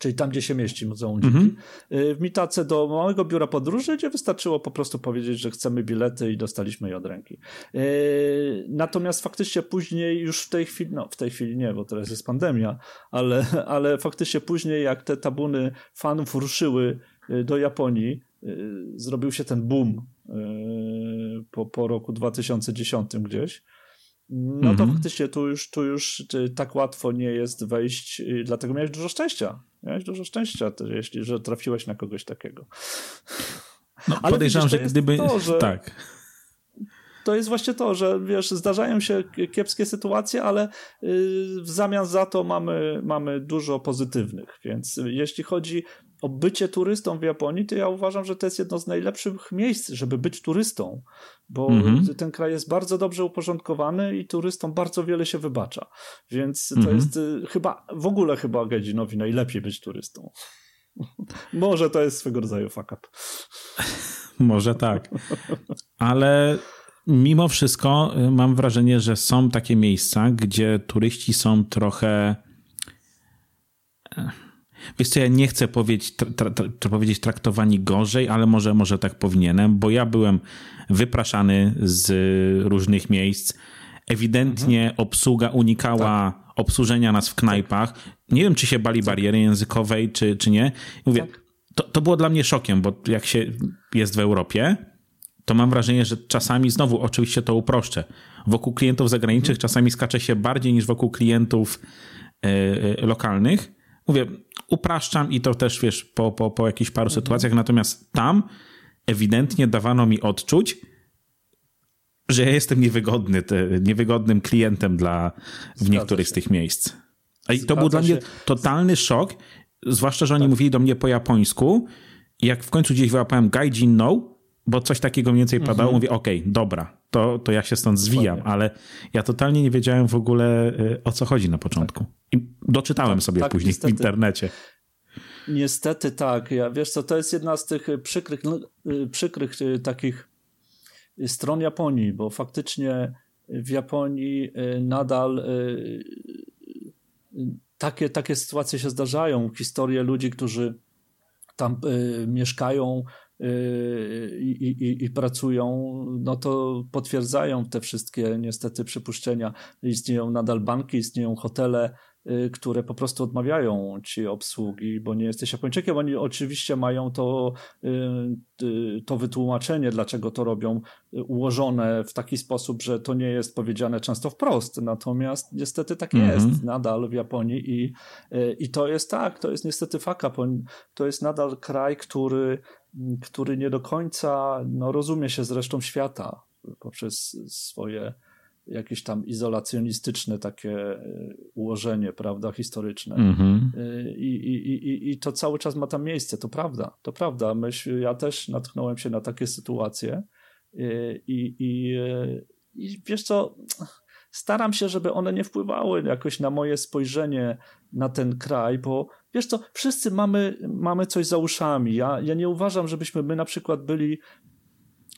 czyli tam, gdzie się mieści Muzeum Dziki, mm -hmm. w Mitace do małego biura podróży, gdzie wystarczyło po prostu powiedzieć, że chcemy bilety i dostaliśmy je od ręki. Y, natomiast faktycznie później, już w tej chwili, no w tej chwili nie, bo teraz jest pandemia, ale, (laughs) ale faktycznie później, jak te tabuny fanów ruszyły y, do Japonii, zrobił się ten boom po, po roku 2010 gdzieś, no to mhm. faktycznie tu już, tu już tak łatwo nie jest wejść, dlatego miałeś dużo szczęścia. Miałeś dużo szczęścia, jeśli, że trafiłeś na kogoś takiego. No, Ale podejrzewam, widzisz, że gdyby... To, że... Tak to jest właśnie to, że wiesz, zdarzają się kiepskie sytuacje, ale y, w zamian za to mamy, mamy dużo pozytywnych. Więc jeśli chodzi o bycie turystą w Japonii, to ja uważam, że to jest jedno z najlepszych miejsc, żeby być turystą, bo mm -hmm. ten kraj jest bardzo dobrze uporządkowany i turystom bardzo wiele się wybacza. Więc to mm -hmm. jest y, chyba, w ogóle chyba Gedzinowi najlepiej być turystą. (laughs) Może to jest swego rodzaju fuck up. (laughs) Może tak. Ale mimo wszystko y, mam wrażenie, że są takie miejsca, gdzie turyści są trochę. E, wiesz co, ja nie chcę powiedzieć, tra, tra, powiedzieć traktowani gorzej, ale może, może tak powinienem, bo ja byłem wypraszany z różnych miejsc. Ewidentnie mhm. obsługa unikała tak. obsłużenia nas w knajpach. Nie wiem, czy się bali tak. bariery językowej, czy, czy nie. Mówię, tak. to, to było dla mnie szokiem, bo jak się jest w Europie, to mam wrażenie, że czasami, znowu oczywiście to uproszczę, wokół klientów zagranicznych mhm. czasami skacze się bardziej niż wokół klientów y, lokalnych. Mówię, upraszczam i to też, wiesz, po, po, po jakichś paru mhm. sytuacjach, natomiast tam ewidentnie dawano mi odczuć, że ja jestem niewygodny, te, niewygodnym klientem dla, w niektórych z tych miejsc. I to był dla mnie totalny szok, zwłaszcza, że oni tak. mówili do mnie po japońsku. Jak w końcu gdzieś wyłapałem gaijin no, bo coś takiego mniej więcej padało, mhm. mówię, okej, okay, dobra, to, to ja się stąd zwijam, Dokładnie. ale ja totalnie nie wiedziałem w ogóle y, o co chodzi na początku. I doczytałem tak, sobie tak, później niestety. w internecie. Niestety tak. Ja, wiesz co, to jest jedna z tych przykrych, no, y, przykrych y, takich stron Japonii, bo faktycznie w Japonii nadal takie, takie sytuacje się zdarzają. Historie ludzi, którzy tam mieszkają, i, i, i, pracują, no to potwierdzają te wszystkie niestety przypuszczenia. Istnieją nadal banki, istnieją hotele, y, które po prostu odmawiają ci obsługi, bo nie jesteś Japończykiem. Oni oczywiście mają to, y, y, to wytłumaczenie, dlaczego to robią, ułożone w taki sposób, że to nie jest powiedziane często wprost. Natomiast niestety tak mm -hmm. jest nadal w Japonii i, i to jest tak, to jest niestety faka. To jest nadal kraj, który który nie do końca no, rozumie się z resztą świata poprzez swoje jakieś tam izolacjonistyczne takie e, ułożenie, prawda, historyczne. Mm-hmm. I, i, i, I to cały czas ma tam miejsce, to prawda, to prawda. Myśl, ja też natknąłem się na takie sytuacje i, i, i wiesz co, staram się, żeby one nie wpływały jakoś na moje spojrzenie na ten kraj, bo wiesz co, wszyscy mamy, mamy coś za uszami. Ja, ja nie uważam, żebyśmy my na przykład byli,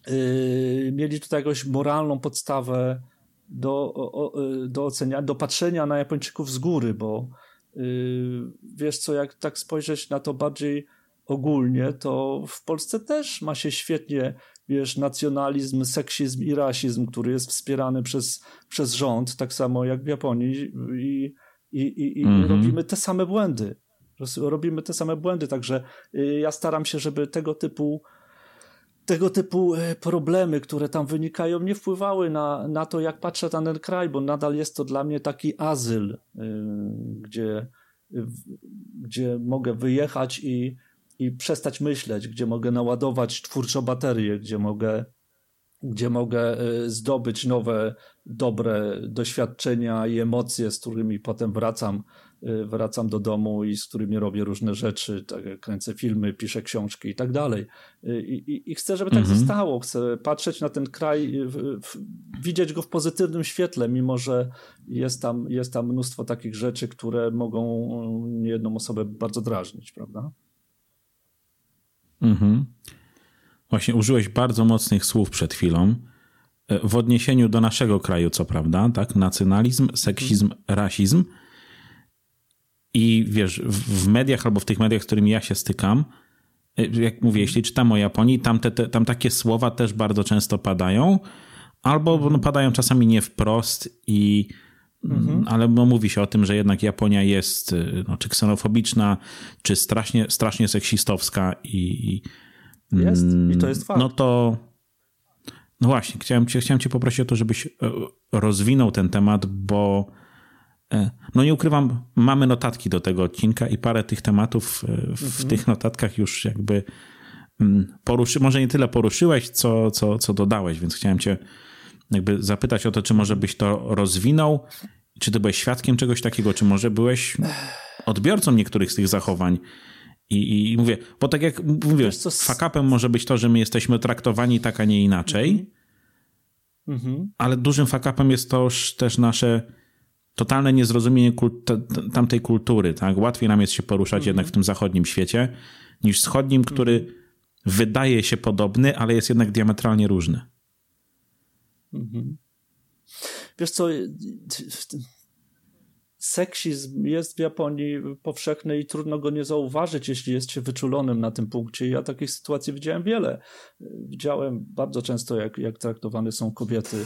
yy, mieli tutaj jakąś moralną podstawę do, o, do ocenia, do patrzenia na Japończyków z góry, bo yy, wiesz co, jak tak spojrzeć na to bardziej ogólnie, to w Polsce też ma się świetnie, wiesz, nacjonalizm, seksizm i rasizm, który jest wspierany przez, przez rząd, tak samo jak w Japonii i, i, i, i mm -hmm. robimy te same błędy robimy te same błędy, także y, ja staram się, żeby tego typu tego typu y, problemy, które tam wynikają, nie wpływały na, na to, jak patrzę na ten kraj, bo nadal jest to dla mnie taki azyl, y, gdzie, gdzie mogę wyjechać i, i przestać myśleć, gdzie mogę naładować twórczo baterię, gdzie mogę, gdzie mogę zdobyć nowe, dobre doświadczenia i emocje, z którymi potem wracam wracam do domu i z którymi robię różne rzeczy, tak, kręcę filmy, piszę książki i tak dalej. Y, I, i chcę, żeby tak mhm. zostało. Chcę patrzeć na ten kraj, w, w, widzieć go w pozytywnym świetle, mimo że jest tam, jest tam mnóstwo takich rzeczy, które mogą niejedną osobę bardzo drażnić, prawda? Mhm. Właśnie użyłeś bardzo mocnych słów przed chwilą. E, w odniesieniu do naszego kraju, co prawda, tak? Nacjonalizm, seksizm, rasizm I wiesz, w mediach albo w tych mediach, z którymi ja się stykam, y, jak mówię, jeśli czytam o Japonii, tam, te, te, tam takie słowa też bardzo często padają, albo no, padają czasami nie wprost i Mhm. Ale no, mówi się o tym, że jednak Japonia jest y, no, czy ksenofobiczna, czy strasznie, strasznie seksistowska i. Jest i to jest fakt. No to. No właśnie, chciałem cię, chciałem cię poprosić o to, żebyś e, rozwinął ten temat, bo no nie ukrywam, mamy notatki do tego odcinka i parę tych tematów e, w mhm. tych notatkach już jakby mm, poruszy, może nie tyle poruszyłeś, co, co, co dodałeś, więc chciałem cię jakby zapytać o to, czy może byś to rozwinął, czy ty byłeś świadkiem czegoś takiego, czy może byłeś odbiorcą niektórych z tych zachowań. I, i mówię, bo tak jak mówię, fakapem może być to, że my jesteśmy traktowani tak, a nie inaczej, mhm. ale dużym fakapem jest to też nasze totalne niezrozumienie kult tamtej kultury. Tak? Łatwiej nam jest się poruszać mhm. jednak w tym zachodnim świecie niż wschodnim, który mhm. wydaje się podobny, ale jest jednak diametralnie różny. Mhm. Wiesz co, seksizm jest w Japonii powszechny i trudno go nie zauważyć, jeśli jest się wyczulonym na tym punkcie. Ja takich sytuacji widziałem wiele. Widziałem bardzo często, jak, jak traktowane są kobiety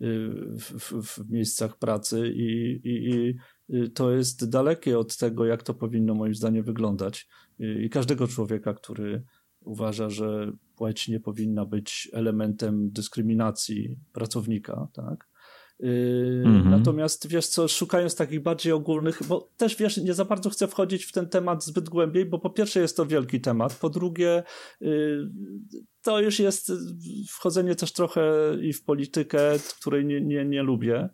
w, w, w miejscach pracy i, i, i, to jest dalekie od tego, jak to powinno moim zdaniem wyglądać. I każdego człowieka, który uważa, że płeć nie powinna być elementem dyskryminacji pracownika, tak? Mm-hmm. Natomiast wiesz co, szukając takich bardziej ogólnych, bo też wiesz, nie za bardzo chcę wchodzić w ten temat zbyt głębiej, bo po pierwsze jest to wielki temat, po drugie yy, to już jest wchodzenie też trochę i w politykę, której nie, nie, nie lubię.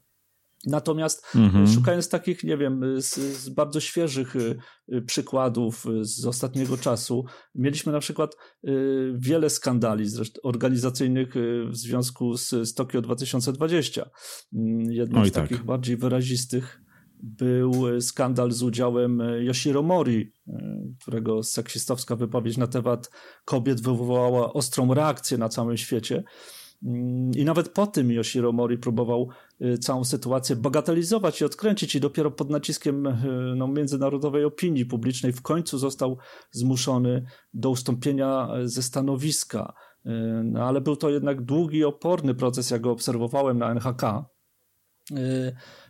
Natomiast mhm. szukając takich, nie wiem, z, z, bardzo świeżych y, y, przykładów z ostatniego czasu, mieliśmy na przykład wiele skandali zresztą organizacyjnych w związku z, z Tokio 2020. Mm, jednym z tak. takich bardziej wyrazistych był skandal z udziałem Yoshiro Mori, którego seksistowska wypowiedź na temat kobiet wywołała ostrą reakcję na całym świecie. Mm, I nawet po tym Yoshiro Mori próbował y, całą sytuację bagatelizować i odkręcić i dopiero pod naciskiem y, no, międzynarodowej opinii publicznej w końcu został zmuszony do ustąpienia y, ze stanowiska. No, ale był to jednak długi, oporny proces, jak go obserwowałem na NHK,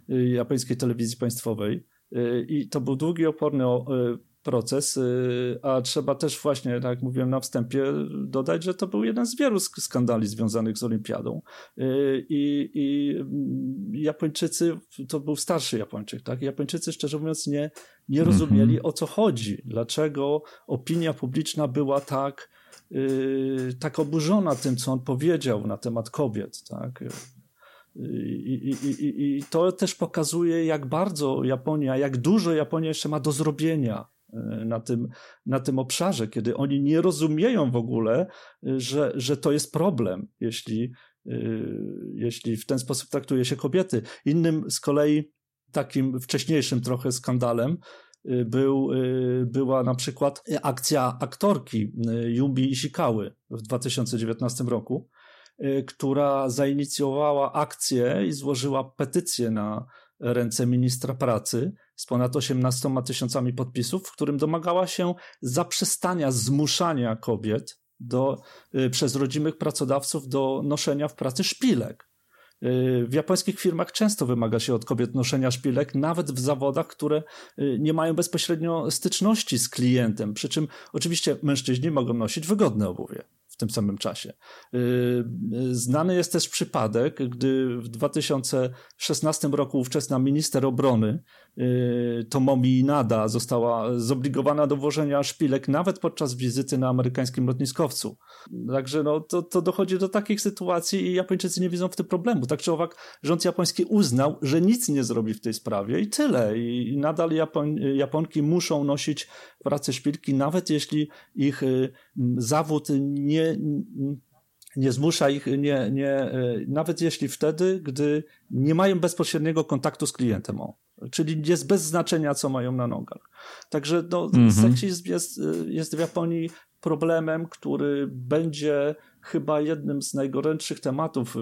japońskiej telewizji państwowej. I to był długi, oporny proces, y, a trzeba też właśnie, tak jak mówiłem na wstępie, dodać, że to był jeden z wielu skandali związanych z olimpiadą y, i, i Japończycy, to był starszy Japończyk, tak? Japończycy szczerze mówiąc nie, nie rozumieli mhm. o co chodzi, dlaczego opinia publiczna była tak y, tak oburzona tym, co on powiedział na temat kobiet, tak? I, i, i, I, to też pokazuje, jak bardzo Japonia, jak dużo Japonia jeszcze ma do zrobienia na tym, na tym obszarze, kiedy oni nie rozumieją w ogóle, e, że, że to jest problem, jeśli, e, jeśli w ten sposób traktuje się kobiety. Innym z kolei takim wcześniejszym trochę skandalem był, była na przykład akcja aktorki Yumi Ishikały w 2019 roku, która zainicjowała akcję i złożyła petycję na ręce ministra pracy z ponad 18 tysiącami podpisów, w którym domagała się zaprzestania zmuszania kobiet do, y, przez rodzimych pracodawców do noszenia w pracy szpilek. Y, w japońskich firmach często wymaga się od kobiet noszenia szpilek, nawet w zawodach, które y, nie mają bezpośrednio styczności z klientem. Przy czym oczywiście mężczyźni mogą nosić wygodne obuwie tym samym czasie. Znany jest też przypadek, gdy w 2016 roku ówczesna minister obrony Tomomi Inada została zobligowana do włożenia szpilek nawet podczas wizyty na amerykańskim lotniskowcu. Także no, to, to dochodzi do takich sytuacji i Japończycy nie widzą w tym problemu. Tak czy owak rząd japoński uznał, że nic nie zrobi w tej sprawie i tyle. I nadal Japon, Japonki muszą nosić w szpilki, nawet jeśli ich y, zawód nie nie zmusza ich, nie, nie, e, nawet jeśli wtedy, gdy nie mają bezpośredniego kontaktu z klientem, o, czyli jest bez znaczenia, co mają na nogach. Także no, -hmm. seksizm jest, e, jest w Japonii problemem, który będzie chyba jednym z najgorętszych tematów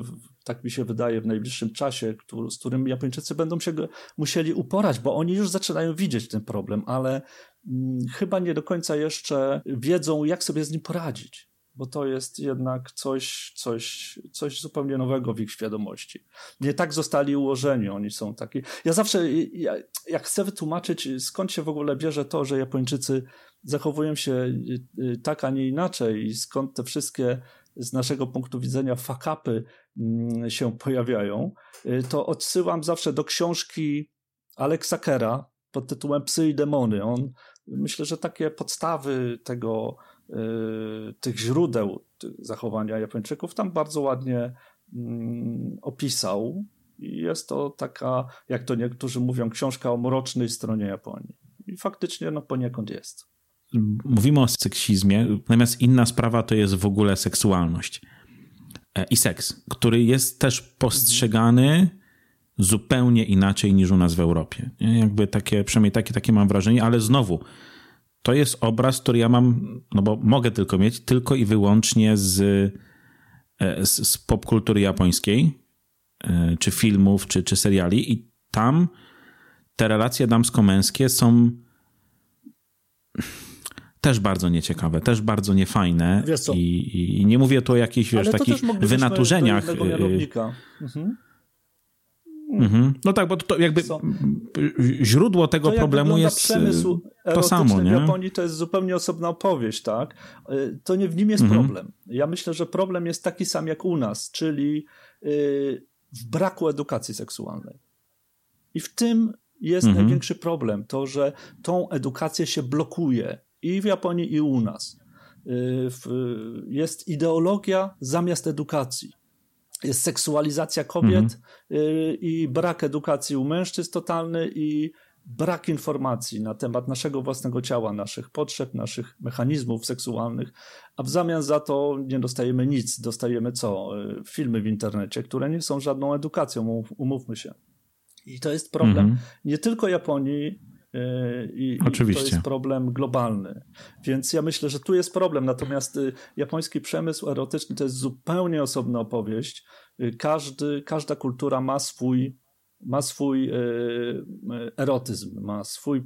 tak mi się wydaje, w najbliższym czasie, który, z którym Japończycy będą się musieli uporać, bo oni już zaczynają widzieć ten problem, ale mm, chyba nie do końca jeszcze wiedzą, jak sobie z nim poradzić bo to jest jednak coś, coś, coś zupełnie nowego w ich świadomości. Nie tak zostali ułożeni, oni są taki. Ja zawsze, ja, jak chcę wytłumaczyć, skąd się w ogóle bierze to, że Japończycy zachowują się y, y, tak, a nie inaczej, i skąd te wszystkie z naszego punktu widzenia fakapy mm, się pojawiają, y, to odsyłam zawsze do książki Alexa Kera pod tytułem Psy i demony. On, myślę, że takie podstawy tego, tych źródeł zachowania Japończyków tam bardzo ładnie mm, opisał. Jest to taka, jak to niektórzy mówią, książka o mrocznej stronie Japonii. I faktycznie no, poniekąd jest mówimy o seksizmie, natomiast inna sprawa to jest w ogóle seksualność e, i seks, który jest też postrzegany zupełnie inaczej niż u nas w Europie. Jakby takie, przynajmniej takie, takie mam wrażenie, ale znowu, to jest obraz, który ja mam, no bo mogę tylko mieć, tylko i wyłącznie z, e, z, z popkultury japońskiej, e, czy filmów, czy, czy seriali i tam te relacje damsko-męskie są też bardzo nieciekawe, też bardzo niefajne. I, I, nie mówię tu o jakichś wiesz, takich wynaturzeniach. Y, mhm. Mhm. No tak, bo to jakby so. źródło tego to problemu jest przemysł y, to samo. Nie? w Japonii to jest zupełnie osobna opowieść, tak? Y, to nie w nim jest mhm. problem. Ja myślę, że problem jest taki sam jak u nas, czyli w braku edukacji seksualnej. I w tym jest mhm. największy problem, to, że tą edukację się blokuje i w Japonii, i u nas. Y, jest ideologia zamiast edukacji. Jest seksualizacja kobiet mhm. Y, i brak edukacji u mężczyzn totalny i brak informacji na temat naszego własnego ciała, naszych potrzeb, naszych mechanizmów seksualnych, a w zamian za to nie dostajemy nic. Dostajemy co? Y, filmy w internecie, które nie są żadną edukacją, umówmy się. I to jest problem mhm. nie tylko Japonii, i, Oczywiście. I to jest problem globalny. Więc ja myślę, że tu jest problem. Natomiast y, japoński przemysł erotyczny to jest zupełnie osobna opowieść. Y, każdy, każda kultura ma swój, ma swój erotyzm, ma swój,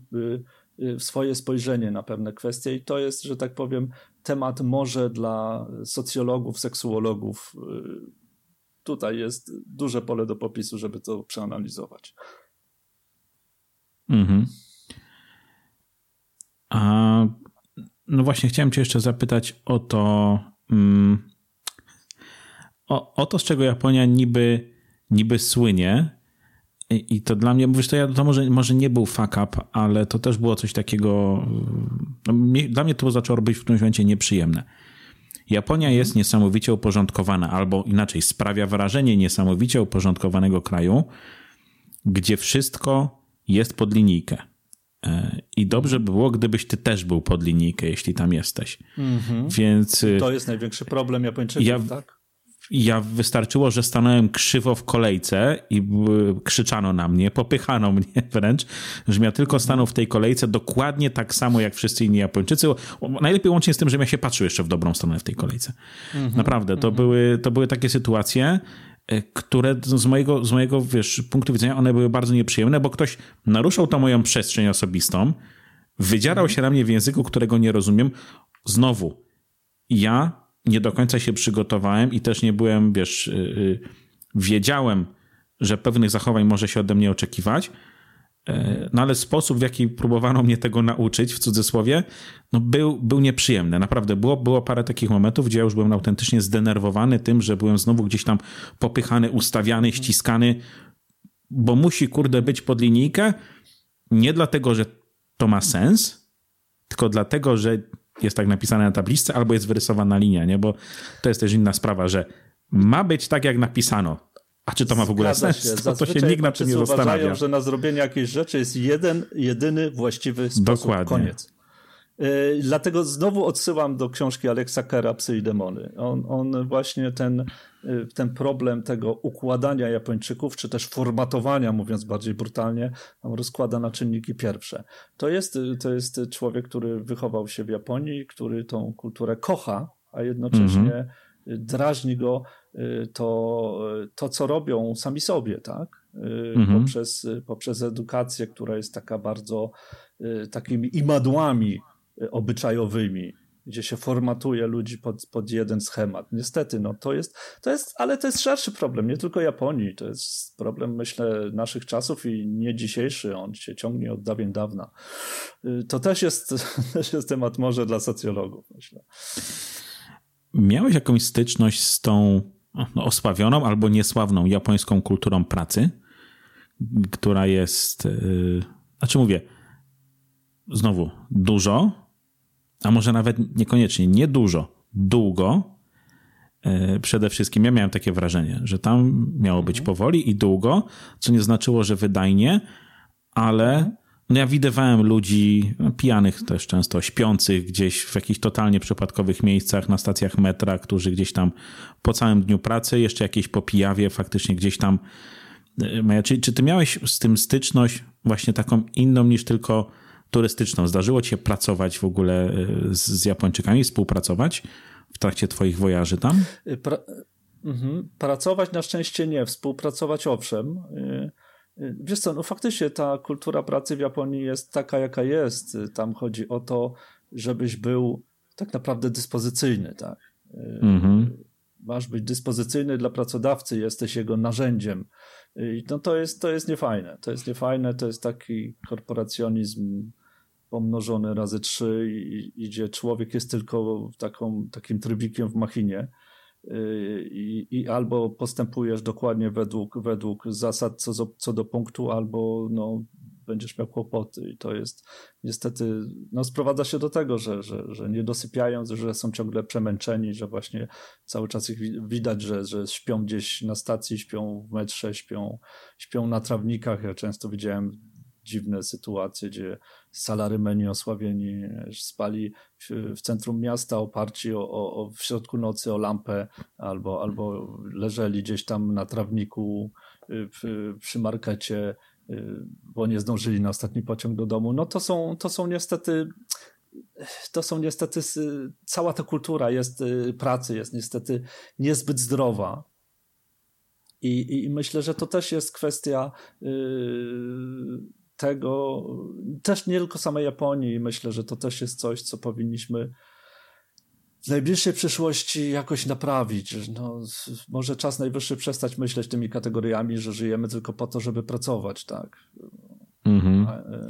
swoje spojrzenie na pewne kwestie i to jest, że tak powiem, temat może dla socjologów, seksuologów tutaj jest duże pole do popisu, żeby to przeanalizować. Mhm. A no właśnie, chciałem Cię jeszcze zapytać o to, mm, o, o to, z czego Japonia niby, niby słynie. I, I to dla mnie, mówisz, to, ja, to może, może nie był fuck up, ale to też było coś takiego. No, dla mnie to zaczęło być w którymś momencie nieprzyjemne. Japonia jest mhm. niesamowicie uporządkowana, albo inaczej, sprawia wrażenie niesamowicie uporządkowanego kraju, gdzie wszystko jest pod linijkę. E, I dobrze by było, gdybyś ty też był pod linijkę, jeśli tam jesteś. Mhm. Więc. To jest największy problem Japończyków, ja, tak? ja wystarczyło, że stanąłem krzywo w kolejce i krzyczano na mnie, popychano mnie (laughs) wręcz, że ja tylko stanął w tej kolejce dokładnie tak samo jak wszyscy inni Japończycy. Najlepiej łącznie z tym, że ja się patrzył jeszcze w dobrą stronę w tej kolejce. Mhm. Naprawdę, to, mhm. były, to były takie sytuacje, e, które z mojego, z mojego wiesz, punktu widzenia one były bardzo nieprzyjemne, bo ktoś naruszał tą moją przestrzeń osobistą, wydzierał się na mnie w języku, którego nie rozumiem. Znowu, ja nie do końca się przygotowałem i też nie byłem, wiesz, yy, wiedziałem, że pewnych zachowań może się ode mnie oczekiwać, no ale sposób, w jaki próbowano mnie tego nauczyć, w cudzysłowie, no był, był nieprzyjemny. Naprawdę było, było parę takich momentów, gdzie ja już byłem autentycznie zdenerwowany tym, że byłem znowu gdzieś tam popychany, ustawiany, ściskany, bo musi, kurde, być pod linijkę, nie dlatego, że to ma sens, tylko dlatego, że jest tak napisane na tabliczce, albo jest wyrysowana linia, nie? Bo to jest też inna sprawa, że ma być tak, jak napisano. A czy to ma w ogóle Zgadza sens? Się. To, to się nikt na tym nie zastanawia. że na zrobienie jakiejś rzeczy jest jeden, jedyny właściwy sposób. Dokładnie. Koniec. Yy, dlatego znowu odsyłam do książki Alexa Kera Psy i demony. On, on właśnie ten, yy, ten problem tego układania Japończyków, czy też formatowania, mówiąc bardziej brutalnie, rozkłada na czynniki pierwsze. To jest, to jest człowiek, który wychował się w Japonii, który tą kulturę kocha, a jednocześnie mm -hmm drażni go to, to co robią sami sobie, tak? Mhm. Poprzez, poprzez edukację, która jest taka bardzo takimi imadłami obyczajowymi, gdzie się formatuje ludzi pod, pod jeden schemat. Niestety, no to jest, to jest, ale to jest szerszy problem, nie tylko Japonii, to jest problem, myślę, naszych czasów i nie dzisiejszy, on się ciągnie od dawien dawna. Y, to też jest, (laughs) też jest temat może dla socjologów, myślę. Miałeś jakąś styczność z tą no, osławioną albo niesławną japońską kulturą pracy, która jest, yy, znaczy mówię, znowu dużo, a może nawet niekoniecznie, niedużo, długo. E, przede wszystkim ja miałem takie wrażenie, że tam miało być mhm. powoli i długo, co nie znaczyło, że wydajnie, ale ja widywałem ludzi no, pijanych też często, śpiących gdzieś w jakichś totalnie przypadkowych miejscach na stacjach metra, którzy gdzieś tam po całym dniu pracy, jeszcze jakieś po pijawie faktycznie gdzieś tam. E, czy, czy ty miałeś z tym styczność właśnie taką inną niż tylko turystyczną. Zdarzyło ci się pracować w ogóle y, z, z Japończykami, współpracować w trakcie twoich wojaży tam? Pra mhm. Pracować na szczęście nie, współpracować owszem. Y, wiesz co, no faktycznie ta kultura pracy w Japonii jest taka, jaka jest. Tam chodzi o to, żebyś był tak naprawdę dyspozycyjny, tak? Mhm. Masz być dyspozycyjny dla pracodawcy, jesteś jego narzędziem. No to jest, to jest niefajne. To jest niefajne, to jest taki korporacjonizm pomnożone razy trzy, i, gdzie człowiek jest tylko taką, takim trybikiem w machinie. Y, I, I, albo postępujesz dokładnie według, według zasad co, co do punktu, albo no, będziesz miał kłopoty. I to jest niestety, no, sprowadza się do tego, że, że, że nie dosypiają, że są ciągle przemęczeni, że właśnie cały czas ich widać, że, że śpią gdzieś na stacji, śpią w metrze, śpią, śpią na trawnikach. Ja często widziałem dziwne sytuacje, gdzie salarymeni osławieni spali w, w centrum miasta oparci o, o, w środku nocy o lampę albo, albo leżeli gdzieś tam na trawniku y, przy, przy markecie, y, bo nie zdążyli na ostatni pociąg do domu. No to są, to są niestety to są niestety, cała ta kultura jest y, pracy jest niestety niezbyt zdrowa. I, i myślę, że to też jest kwestia tego, też nie tylko samej Japonii, myślę, że to też jest coś, co powinniśmy w najbliższej przyszłości jakoś naprawić. No, może czas najwyższy przestać myśleć tymi kategoriami, że żyjemy tylko po to, żeby pracować, tak. Mhm. E,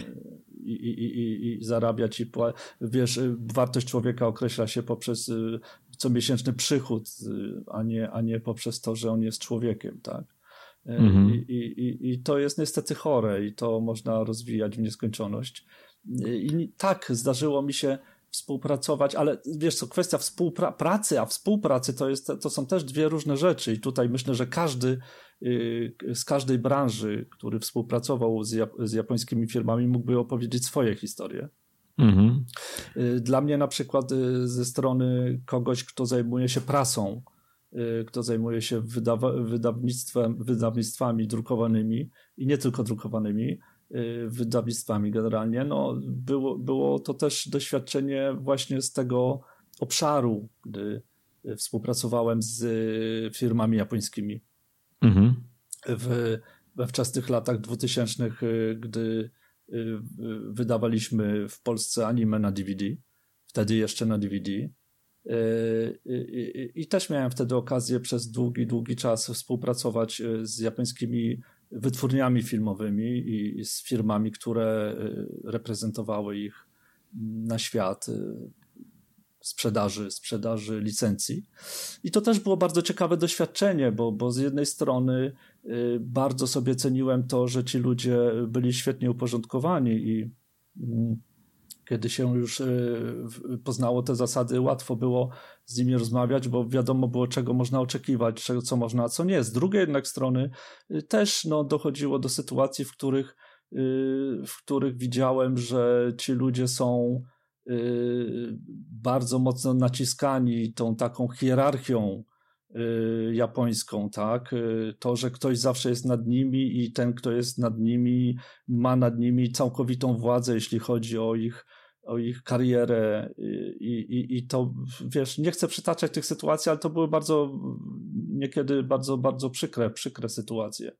I, i, i, I, zarabiać i wiesz, wartość człowieka określa się poprzez y, comiesięczny przychód, y, a nie, a nie poprzez to, że on jest człowiekiem, tak. E, mhm. I, i, I to jest niestety chore i to można rozwijać w nieskończoność. I tak, zdarzyło mi się współpracować, ale wiesz co, kwestia współpracy, a współpracy to, jest, to są też dwie różne rzeczy i tutaj myślę, że każdy y, z każdej branży, który współpracował z, z japońskimi firmami mógłby opowiedzieć swoje historie. Mhm. Y, dla mnie na przykład y, ze strony kogoś, kto zajmuje się prasą, kto zajmuje się wydawa- wydawnictwem, wydawnictwami drukowanymi i nie tylko drukowanymi, y, wydawnictwami generalnie, no było, było to też doświadczenie właśnie z tego obszaru, gdy współpracowałem z firmami japońskimi. Mhm. W, we wczesnych latach 2000, y, gdy wydawaliśmy w Polsce anime na DVD, wtedy jeszcze na DVD, I też miałem wtedy okazję przez długi, długi czas współpracować z japońskimi wytwórniami filmowymi i z firmami, które reprezentowały ich na świat sprzedaży, sprzedaży licencji. I to też było bardzo ciekawe doświadczenie, bo, bo z jednej strony bardzo sobie ceniłem to, że ci ludzie byli świetnie uporządkowani i mm, kiedy się już e, poznało te zasady, łatwo było z nimi rozmawiać, bo wiadomo było, czego można oczekiwać, czego, co można, a co nie. Z drugiej jednak strony e, też no, dochodziło do sytuacji, w których, e, w których widziałem, że ci ludzie są bardzo mocno naciskani tą taką hierarchią japońską, tak? To, że ktoś zawsze jest nad nimi i ten, kto jest nad nimi, ma nad nimi całkowitą władzę, jeśli chodzi o ich o ich karierę i, i, i to, wiesz, nie chcę przytaczać tych sytuacji, ale to były bardzo, niekiedy bardzo, bardzo przykre, przykre sytuacje,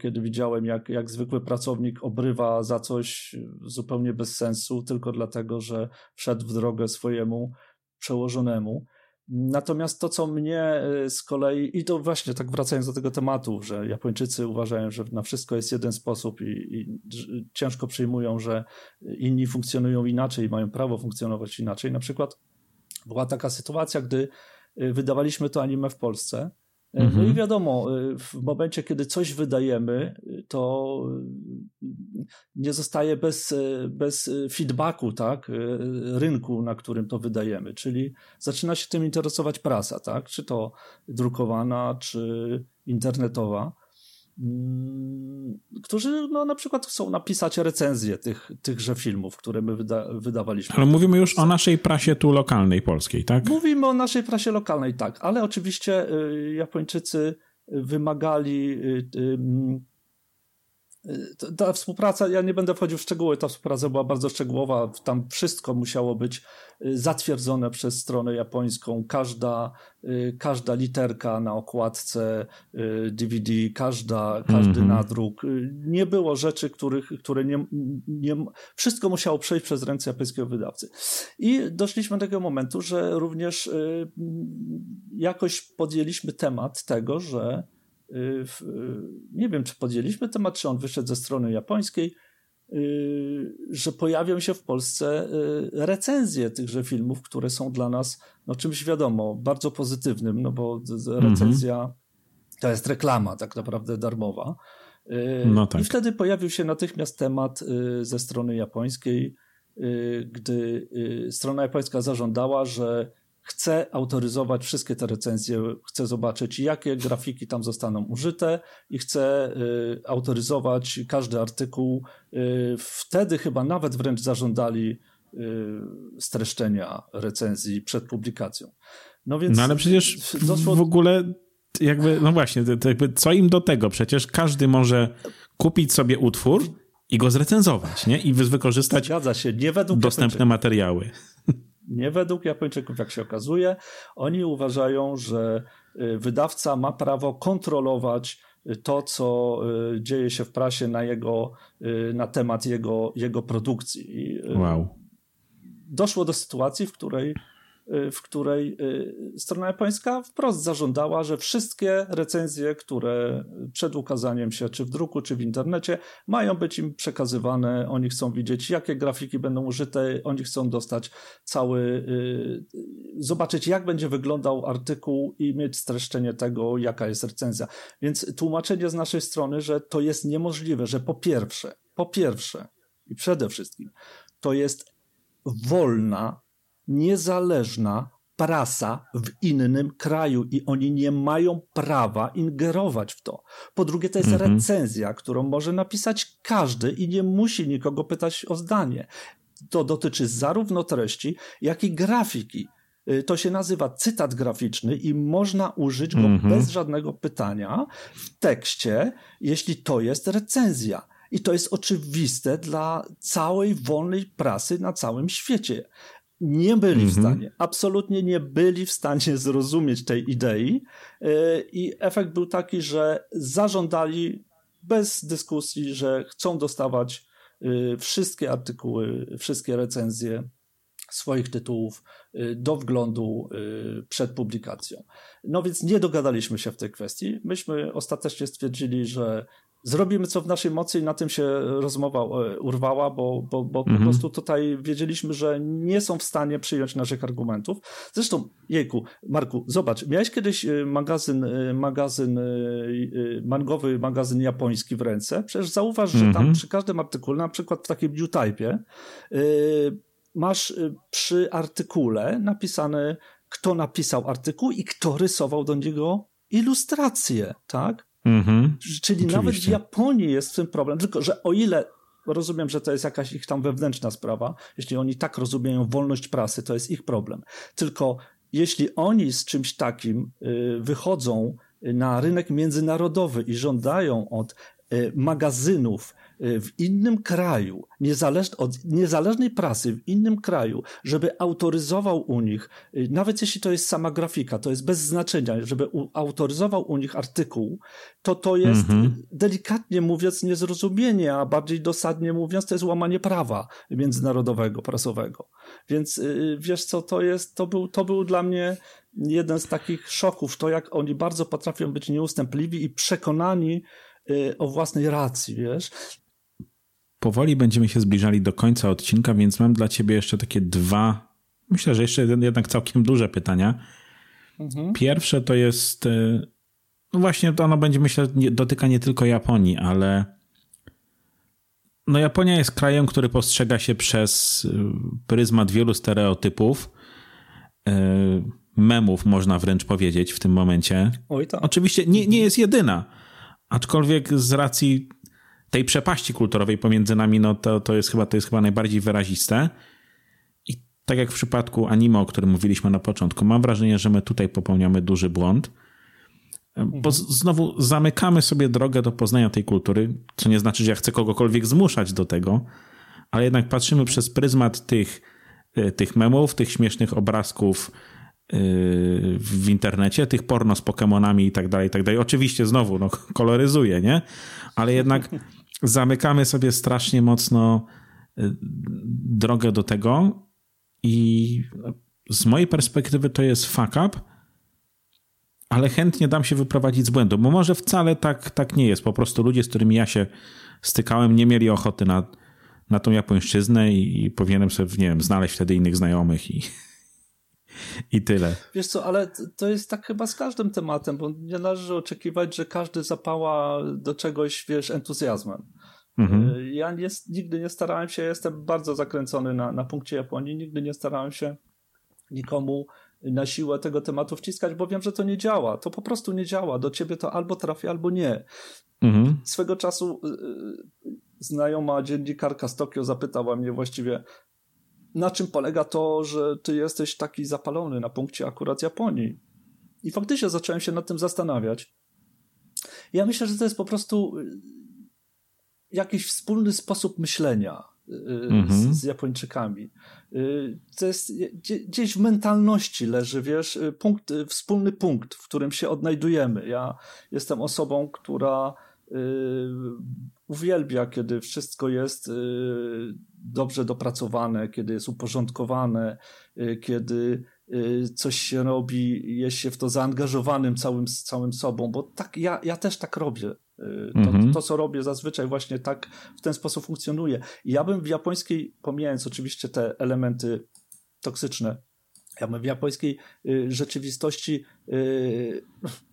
kiedy widziałem, jak, jak zwykły pracownik obrywa za coś zupełnie bez sensu, tylko dlatego, że wszedł w drogę swojemu przełożonemu. Natomiast to, co mnie y, z kolei, i to właśnie tak wracając do tego tematu, że Japończycy uważają, że na wszystko jest jeden sposób i, i ciężko przyjmują, że inni funkcjonują inaczej i mają prawo funkcjonować inaczej. Na przykład była taka sytuacja, gdy y, wydawaliśmy to anime w Polsce no i mhm. wiadomo, y, w momencie, kiedy coś wydajemy, to y, nie zostaje bez, bez feedbacku, tak, rynku, na którym to wydajemy, czyli zaczyna się tym interesować prasa, tak, czy to drukowana, czy internetowa. Mm, którzy no, na przykład chcą napisać recenzję tych, tychże filmów, które my wyda wydawaliśmy. Ale mówimy już o naszej prasie tu lokalnej polskiej, tak? Mówimy o naszej prasie lokalnej, tak, ale oczywiście y, Japończycy wymagali y, y, ta współpraca, ja nie będę wchodził w szczegóły, ta współpraca była bardzo szczegółowa, tam wszystko musiało być y, zatwierdzone przez stronę japońską, każda, y, każda literka na okładce DVD, y, każda, każdy mm -hmm. nadruk. Nie było rzeczy, których, które nie, nie, wszystko musiało przejść przez ręce japońskiego wydawcy. I doszliśmy do tego momentu, że również jakoś podjęliśmy temat tego, że nie wiem, czy podjęliśmy temat, czy on wyszedł ze strony japońskiej, y, że pojawią się w Polsce y, recenzje tychże filmów, które są dla nas no, czymś wiadomo, bardzo pozytywnym, no bo recenzja mm -hmm. to jest reklama tak naprawdę darmowa. No tak. I wtedy pojawił się natychmiast temat ze strony japońskiej, gdy strona japońska zażądała, że chcę autoryzować wszystkie te recenzje, chcę zobaczyć, jakie grafiki tam zostaną użyte i chcę y, autoryzować każdy artykuł. Y, wtedy chyba nawet wręcz zażądali y, streszczenia recenzji przed publikacją. No, więc no ale przecież doszło... w ogóle jakby, no właśnie, jakby co im do tego? Przecież każdy może kupić sobie utwór i go zrecenzować, nie? I wykorzystać Zgadza się. Nie według dostępne materiały. Nie według Japończyków, jak się okazuje. Oni uważają, że y, wydawca ma prawo kontrolować y, to, co y, dzieje się w prasie na, jego, na temat jego, jego produkcji. Wow. Doszło do sytuacji, w której w której y, strona japońska wprost zażądała, że wszystkie recenzje, które przed ukazaniem się, czy w druku, czy w internecie, mają być im przekazywane. Oni chcą widzieć, jakie grafiki będą użyte, oni chcą dostać cały, y, zobaczyć, jak będzie wyglądał artykuł i mieć streszczenie tego, jaka jest recenzja. Więc tłumaczenie z naszej strony, że to jest niemożliwe, że po pierwsze, po pierwsze i przede wszystkim, to jest wolna niezależna prasa w innym kraju i oni nie mają prawa ingerować w to. Po drugie, to jest mhm. recenzja, którą może napisać każdy i nie musi nikogo pytać o zdanie. To dotyczy zarówno treści, jak i grafiki. Y, to się nazywa cytat graficzny i można użyć go mhm. bez żadnego pytania w tekście, jeśli to jest recenzja. I to jest oczywiste dla całej wolnej prasy na całym świecie nie byli w mhm. stanie, absolutnie nie byli w stanie (laughs) zrozumieć tej idei e, i efekt był taki, że zażądali bez dyskusji, że chcą dostawać e, wszystkie artykuły, wszystkie recenzje swoich tytułów e, do wglądu przed publikacją. No więc nie dogadaliśmy się w tej kwestii. Myśmy ostatecznie stwierdzili, że zrobimy co w naszej mocy i na tym się rozmowa e, urwała, bo, bo, bo mhm. po prostu tutaj wiedzieliśmy, że nie są w stanie przyjąć naszych argumentów. Zresztą, jejku, Marku, zobacz, miałeś kiedyś e, magazyn, e, magazyn mangowy, magazyn japoński w ręce. Przecież zauważ, że tam mhm. przy każdym artykule, na przykład w takim newtype, masz przy artykule napisane, kto napisał artykuł i kto rysował do niego ilustrację, tak? Mhm. Czyli Oczywiście. nawet w Japonii jest w tym problem. Tylko, że o ile rozumiem, że to jest jakaś ich tam wewnętrzna sprawa, jeśli oni tak rozumieją wolność prasy, to jest ich problem. Tylko jeśli oni z czymś takim y, wychodzą na rynek międzynarodowy i żądają od magazynów w innym kraju, niezależ, od niezależnej prasy w innym kraju, żeby autoryzował u nich, nawet jeśli to jest sama grafika, to jest bez znaczenia, żeby autoryzował u nich artykuł, to to jest mm -hmm. delikatnie mówiąc niezrozumienie, a bardziej dosadnie mówiąc to jest łamanie prawa międzynarodowego, prasowego. Więc wiesz co, to jest, to był, to był dla mnie jeden z takich szoków, to jak oni bardzo potrafią być nieustępliwi i przekonani o własnej racji, wiesz. Powoli będziemy się zbliżali do końca odcinka, więc mam dla ciebie jeszcze takie dwa, myślę, że jeszcze jednak całkiem duże pytania. Mhm. Pierwsze to jest, e, no właśnie to ono będzie, myślę, dotyka nie tylko Japonii, ale no Japonia jest krajem, który postrzega się przez e, pryzmat wielu stereotypów, e, memów można wręcz powiedzieć w tym momencie. Oj tak. Oczywiście nie, nie jest jedyna, aczkolwiek z racji tej przepaści kulturowej pomiędzy nami, no to, to, jest chyba, to jest chyba najbardziej wyraziste. I tak jak w przypadku anime, o którym mówiliśmy na początku, mam wrażenie, że my tutaj popełniamy duży błąd, bo znowu zamykamy sobie drogę do poznania tej kultury, co nie znaczy, że ja chcę kogokolwiek zmuszać do tego, ale jednak patrzymy przez pryzmat tych, e, tych memów, tych śmiesznych obrazków e, w internecie, tych porno z Pokemonami i tak dalej, i tak dalej. Oczywiście znowu, no, koloryzuje, nie? Ale jednak zamykamy sobie strasznie mocno y, drogę do tego i z mojej perspektywy to jest fuck up, ale chętnie dam się wyprowadzić z błędu, bo może wcale tak, tak nie jest. Po prostu ludzie, z którymi ja się stykałem, nie mieli ochoty na, na tą japońszczyznę i, i powinienem sobie, nie wiem, znaleźć wtedy innych znajomych i, (laughs) i tyle. Wiesz co, ale to jest tak chyba z każdym tematem, bo nie należy oczekiwać, że każdy zapała do czegoś, wiesz, entuzjazmem. Mhm. Y, ja nie, nigdy nie starałem się, jestem bardzo zakręcony na, na punkcie Japonii, nigdy nie starałem się nikomu na siłę tego tematu wciskać, bo wiem, że to nie działa. To po prostu nie działa. Do ciebie to albo trafi, albo nie. Mhm. Swego czasu y, y, znajoma dziennikarka z Tokio zapytała mnie właściwie, na czym polega to, że ty jesteś taki zapalony na punkcie akurat Japonii. I faktycznie zacząłem się nad tym zastanawiać. Ja myślę, że to jest po prostu y, jakiś wspólny sposób myślenia mm-hmm. z, z, Japończykami. Y, to jest gdzieś w mentalności leży, wiesz, punkt, wspólny punkt, w którym się odnajdujemy. Ja jestem osobą, która uwielbia, kiedy wszystko jest dobrze dopracowane, kiedy jest uporządkowane, y, kiedy y, coś się robi, jest się w to zaangażowanym całym, całym sobą, bo tak, ja, ja też tak robię. Y, to, mhm. to, co robię zazwyczaj właśnie tak w ten sposób funkcjonuje. I ja bym w japońskiej, pomijając oczywiście te elementy toksyczne, w japońskiej y, rzeczywistości, y,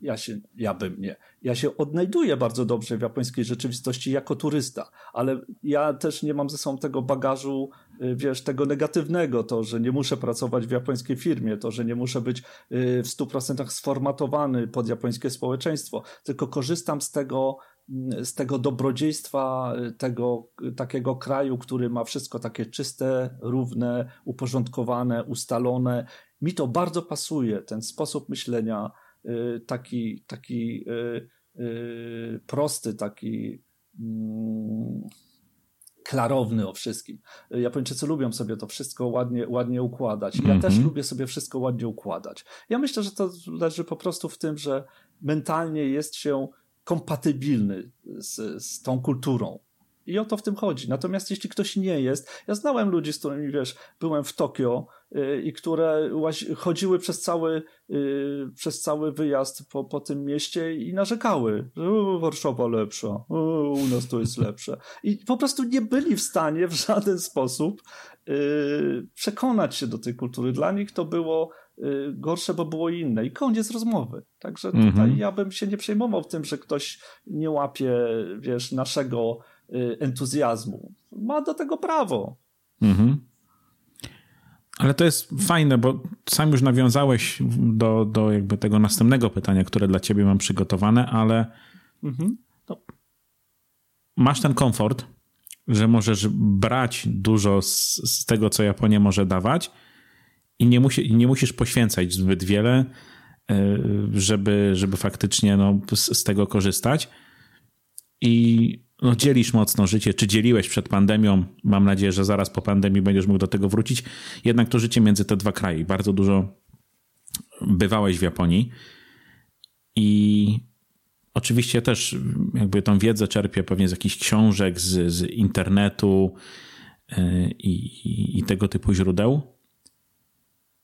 ja się, ja bym nie, ja się odnajduję bardzo dobrze w japońskiej rzeczywistości jako turysta, ale ja też nie mam ze sobą tego bagażu, y, wiesz, tego negatywnego, to, że nie muszę pracować w japońskiej firmie, to, że nie muszę być w 100% sformatowany pod japońskie społeczeństwo, tylko korzystam z tego, z tego dobrodziejstwa tego takiego kraju, który ma wszystko takie czyste, równe, uporządkowane, ustalone. Mi to bardzo pasuje, ten sposób myślenia, y, taki, taki y, y, prosty, taki mm, klarowny o wszystkim. Japończycy lubią sobie to wszystko ładnie, ładnie układać. Ja mm -hmm. też lubię sobie wszystko ładnie układać. Ja myślę, że to leży po prostu w tym, że mentalnie jest się kompatybilny z, z tą kulturą. I o to w tym chodzi. Natomiast jeśli ktoś nie jest, ja znałem ludzi, z którymi wiesz, byłem w Tokio yy, i które chodziły przez cały, yy, przez cały wyjazd po, po tym mieście i narzekały, że Warszawa lepsza, u nas to jest lepsze. I po prostu nie byli w stanie w żaden sposób yy, przekonać się do tej kultury. Dla nich to było gorsze, bo było inne. I koniec rozmowy. Także tutaj mhm. ja bym się nie przejmował tym, że ktoś nie łapie, wiesz, naszego y, entuzjazmu. Ma do tego prawo. Mhm. Ale to jest fajne, bo sam już nawiązałeś do, do jakby tego następnego pytania, które dla ciebie mam przygotowane, ale mhm. masz ten komfort, że możesz brać dużo z, z tego, co Japonia może dawać, i nie, musi, nie musisz poświęcać zbyt wiele, e, żeby, żeby faktycznie no, z, z tego korzystać. i no, dzielisz mocno życie, czy dzieliłeś przed pandemią. Mam nadzieję, że zaraz po pandemii będziesz mógł do tego wrócić. Jednak to życie między te dwa kraje. Bardzo dużo bywałeś w Japonii i oczywiście też jakby tą wiedzę czerpię pewnie z jakichś książek, z, z internetu e, i, i, i tego typu źródeł.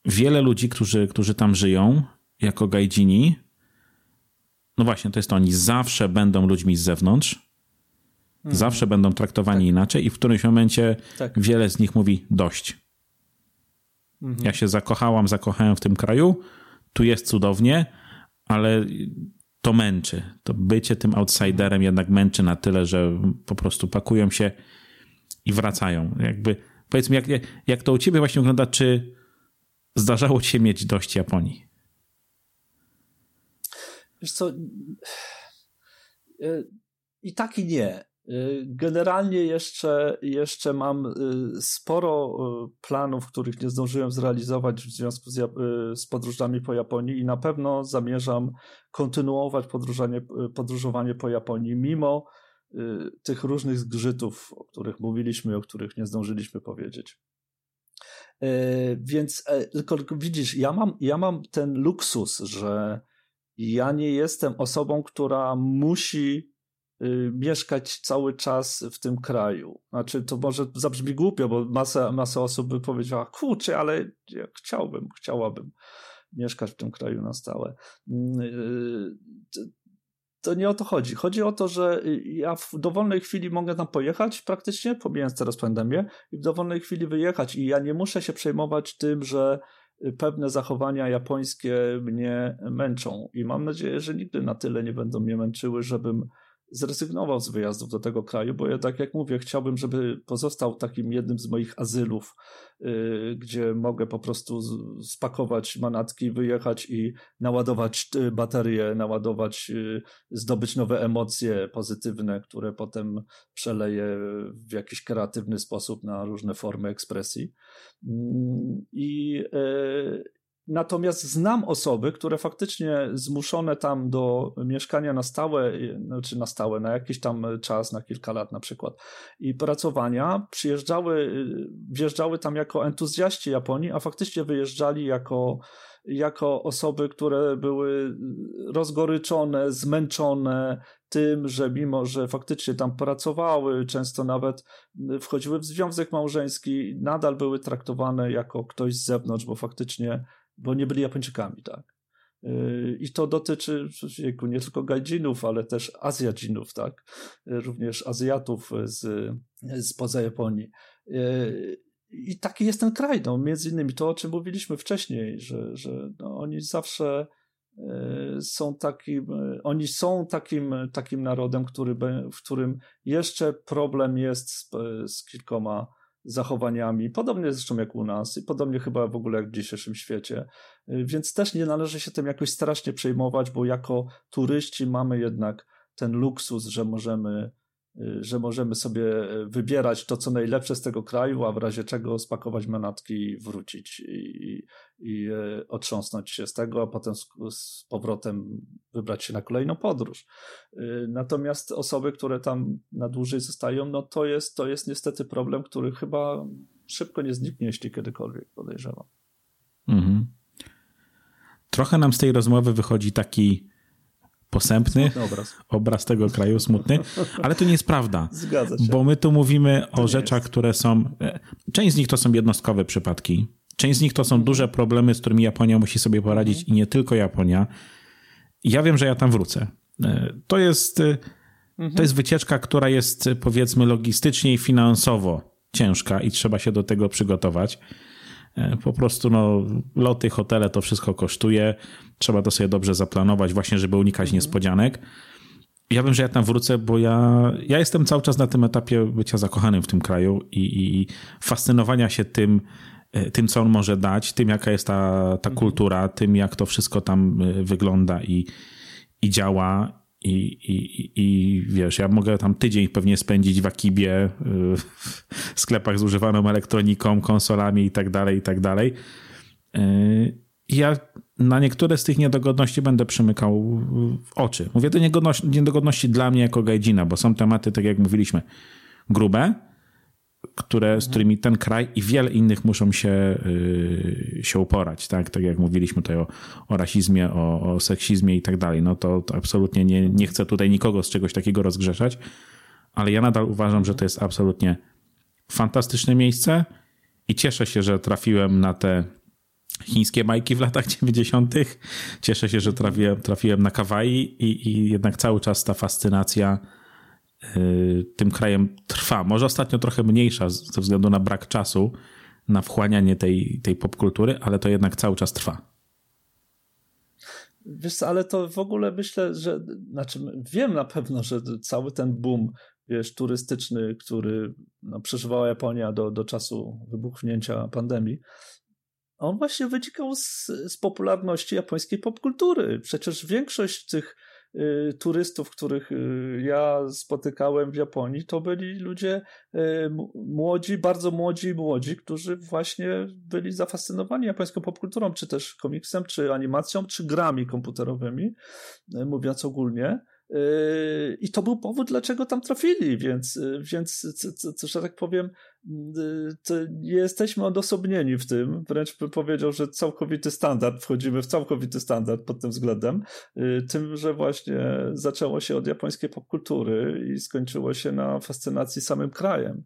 Wiele ludzi, którzy, którzy tam żyją jako gajdżini, no właśnie, to jest to, oni zawsze będą ludźmi z zewnątrz, Mhm. Zawsze będą traktowani tak. inaczej i w którymś momencie tak. wiele z nich mówi dość. Mhm. Ja się zakochałam, zakochałem w tym kraju, tu jest cudownie, ale to męczy. To bycie tym outsiderem jednak męczy na tyle, że po prostu pakują się i wracają. Jakby, powiedzmy, jak, jak to u ciebie właśnie wygląda, czy zdarzało ci się mieć dość Japonii? Wiesz co, y, i tak i nie. Y, generalnie jeszcze, jeszcze mam y, sporo planów, których nie zdążyłem zrealizować w związku z, z podróżami po Japonii i na pewno zamierzam kontynuować podróżowanie po Japonii, mimo tych różnych zgrzytów, o których mówiliśmy, o których nie zdążyliśmy powiedzieć. Więc e, tylko widzisz, ja mam, ja mam ten luksus, że ja nie jestem osobą, która musi Y, mieszkać cały czas w tym kraju. Znaczy, to może zabrzmi głupio, bo masa, masa osób by powiedziała, kurczę, ale ja chciałbym, chciałabym mieszkać w tym kraju na stałe. To nie o to chodzi. Chodzi o to, że ja w dowolnej chwili mogę tam pojechać praktycznie, pomijając teraz pandemię, i w dowolnej chwili wyjechać i ja nie muszę się przejmować tym, że pewne zachowania japońskie mnie męczą i mam nadzieję, że nigdy na tyle nie będą mnie męczyły, żebym zrezygnował z wyjazdów do tego kraju, bo ja tak jak mówię, chciałbym, żeby pozostał takim jednym z moich azylów, yy, gdzie mogę po prostu spakować manatki, wyjechać i naładować y, baterie, naładować, yy, zdobyć nowe emocje pozytywne, które potem przeleję w jakiś kreatywny sposób na różne formy ekspresji. Yy, I yy, Natomiast znam osoby, które faktycznie zmuszone tam do mieszkania na stałe, znaczy na stałe, na jakiś tam czas, na kilka lat na przykład, i pracowania, przyjeżdżały, wjeżdżały tam jako entuzjaści Japonii, a faktycznie wyjeżdżali jako, jako osoby, które były rozgoryczone, zmęczone tym, że mimo, że faktycznie tam pracowały, często nawet wchodziły w związek małżeński, nadal były traktowane jako ktoś z zewnątrz, bo faktycznie bo nie byli Japończykami, tak. Y, I to dotyczy nie tylko gajdzinów, ale też Azjadzinów, tak? Również Azjatów z, spoza Japonii. Y, I taki jest ten kraj, no, między innymi to, o czym mówiliśmy wcześniej, że, że no, oni zawsze są takim, oni są takim, takim narodem, który, w którym jeszcze problem jest z, z kilkoma zachowaniami, podobnie zresztą jak u nas i podobnie chyba w ogóle jak w dzisiejszym świecie. Y, więc też nie należy się tym jakoś strasznie przejmować, bo jako turyści mamy jednak ten luksus, że możemy że możemy sobie y, wybierać to, co najlepsze z tego kraju, a w razie czego spakować manatki i wrócić i, i y, otrząsnąć się z tego, a potem z, z, powrotem wybrać się na kolejną podróż. Natomiast osoby, które tam na dłużej zostają, no to jest, to jest niestety problem, który chyba szybko nie zniknie, jeśli kiedykolwiek, podejrzewam. Mhm. Trochę nam z tej rozmowy wychodzi taki posępny obraz. obraz. tego kraju, smutny, ale to nie jest prawda. (laughs) Zgadza się. Bo my tu mówimy to o rzeczach, jest. które są. E, część z nich to są jednostkowe przypadki. Część z nich to są mhm. duże problemy, z którymi Japonia musi sobie poradzić mhm. i nie tylko Japonia. Ja wiem, że ja tam wrócę. E, to jest, e, mhm. to jest wycieczka, która jest powiedzmy logistycznie i finansowo ciężka i trzeba się do tego przygotować. E, po prostu no, loty, hotele, to wszystko kosztuje. Trzeba to sobie dobrze zaplanować, właśnie, żeby unikać mhm. niespodzianek. Ja wiem, że ja tam wrócę, bo ja, ja jestem cały czas na tym etapie bycia zakochanym w tym kraju i, i fascynowania się tym, e, tym, co on może dać, tym, jaka jest ta, ta mhm. kultura, tym, jak to wszystko tam e, wygląda i, i działa. I, i, I wiesz, ja mogę tam tydzień pewnie spędzić w Akibie, w sklepach z używaną elektroniką, konsolami i tak dalej, i tak dalej. Ja na niektóre z tych niedogodności będę przymykał oczy. Mówię to niedogodności dla mnie jako gajdzina, bo są tematy, tak jak mówiliśmy, grube, które, z którymi ten kraj i wiele innych muszą się, yy, się uporać, tak? Tak jak mówiliśmy tutaj o, o rasizmie, o, o seksizmie i tak dalej. No to, to absolutnie nie, nie chcę tutaj nikogo z czegoś takiego rozgrzeszać, ale ja nadal uważam, że to jest absolutnie fantastyczne miejsce i cieszę się, że trafiłem na te chińskie bajki w latach (laughs) 90. Cieszę się, że trafiłem, trafiłem na Kawaii i, i jednak cały czas ta fascynacja Y, tym krajem trwa. Może ostatnio trochę mniejsza ze względu na brak czasu na wchłanianie tej, tej popkultury, ale to jednak cały czas trwa. Wiesz, ale to w ogóle myślę, że znaczy wiem na pewno, że cały ten boom wiesz, turystyczny, który no, przeżywała Japonia do, do czasu wybuchnięcia pandemii, on właśnie wynikał z, z popularności japońskiej popkultury. Przecież większość tych Y, turystów, których y, ja spotykałem w Japonii, to byli ludzie y, młodzi, bardzo młodzi i młodzi, którzy właśnie byli zafascynowani japońską popkulturą, czy też komiksem, czy animacją, czy grami komputerowymi, mówiąc ogólnie. I to był powód, dlaczego tam trafili, więc, więc że tak powiem, nie jesteśmy odosobnieni w tym. Wręcz bym powiedział, że całkowity standard, wchodzimy w całkowity standard pod tym względem. Tym, że właśnie zaczęło się od japońskiej popkultury i skończyło się na fascynacji samym krajem.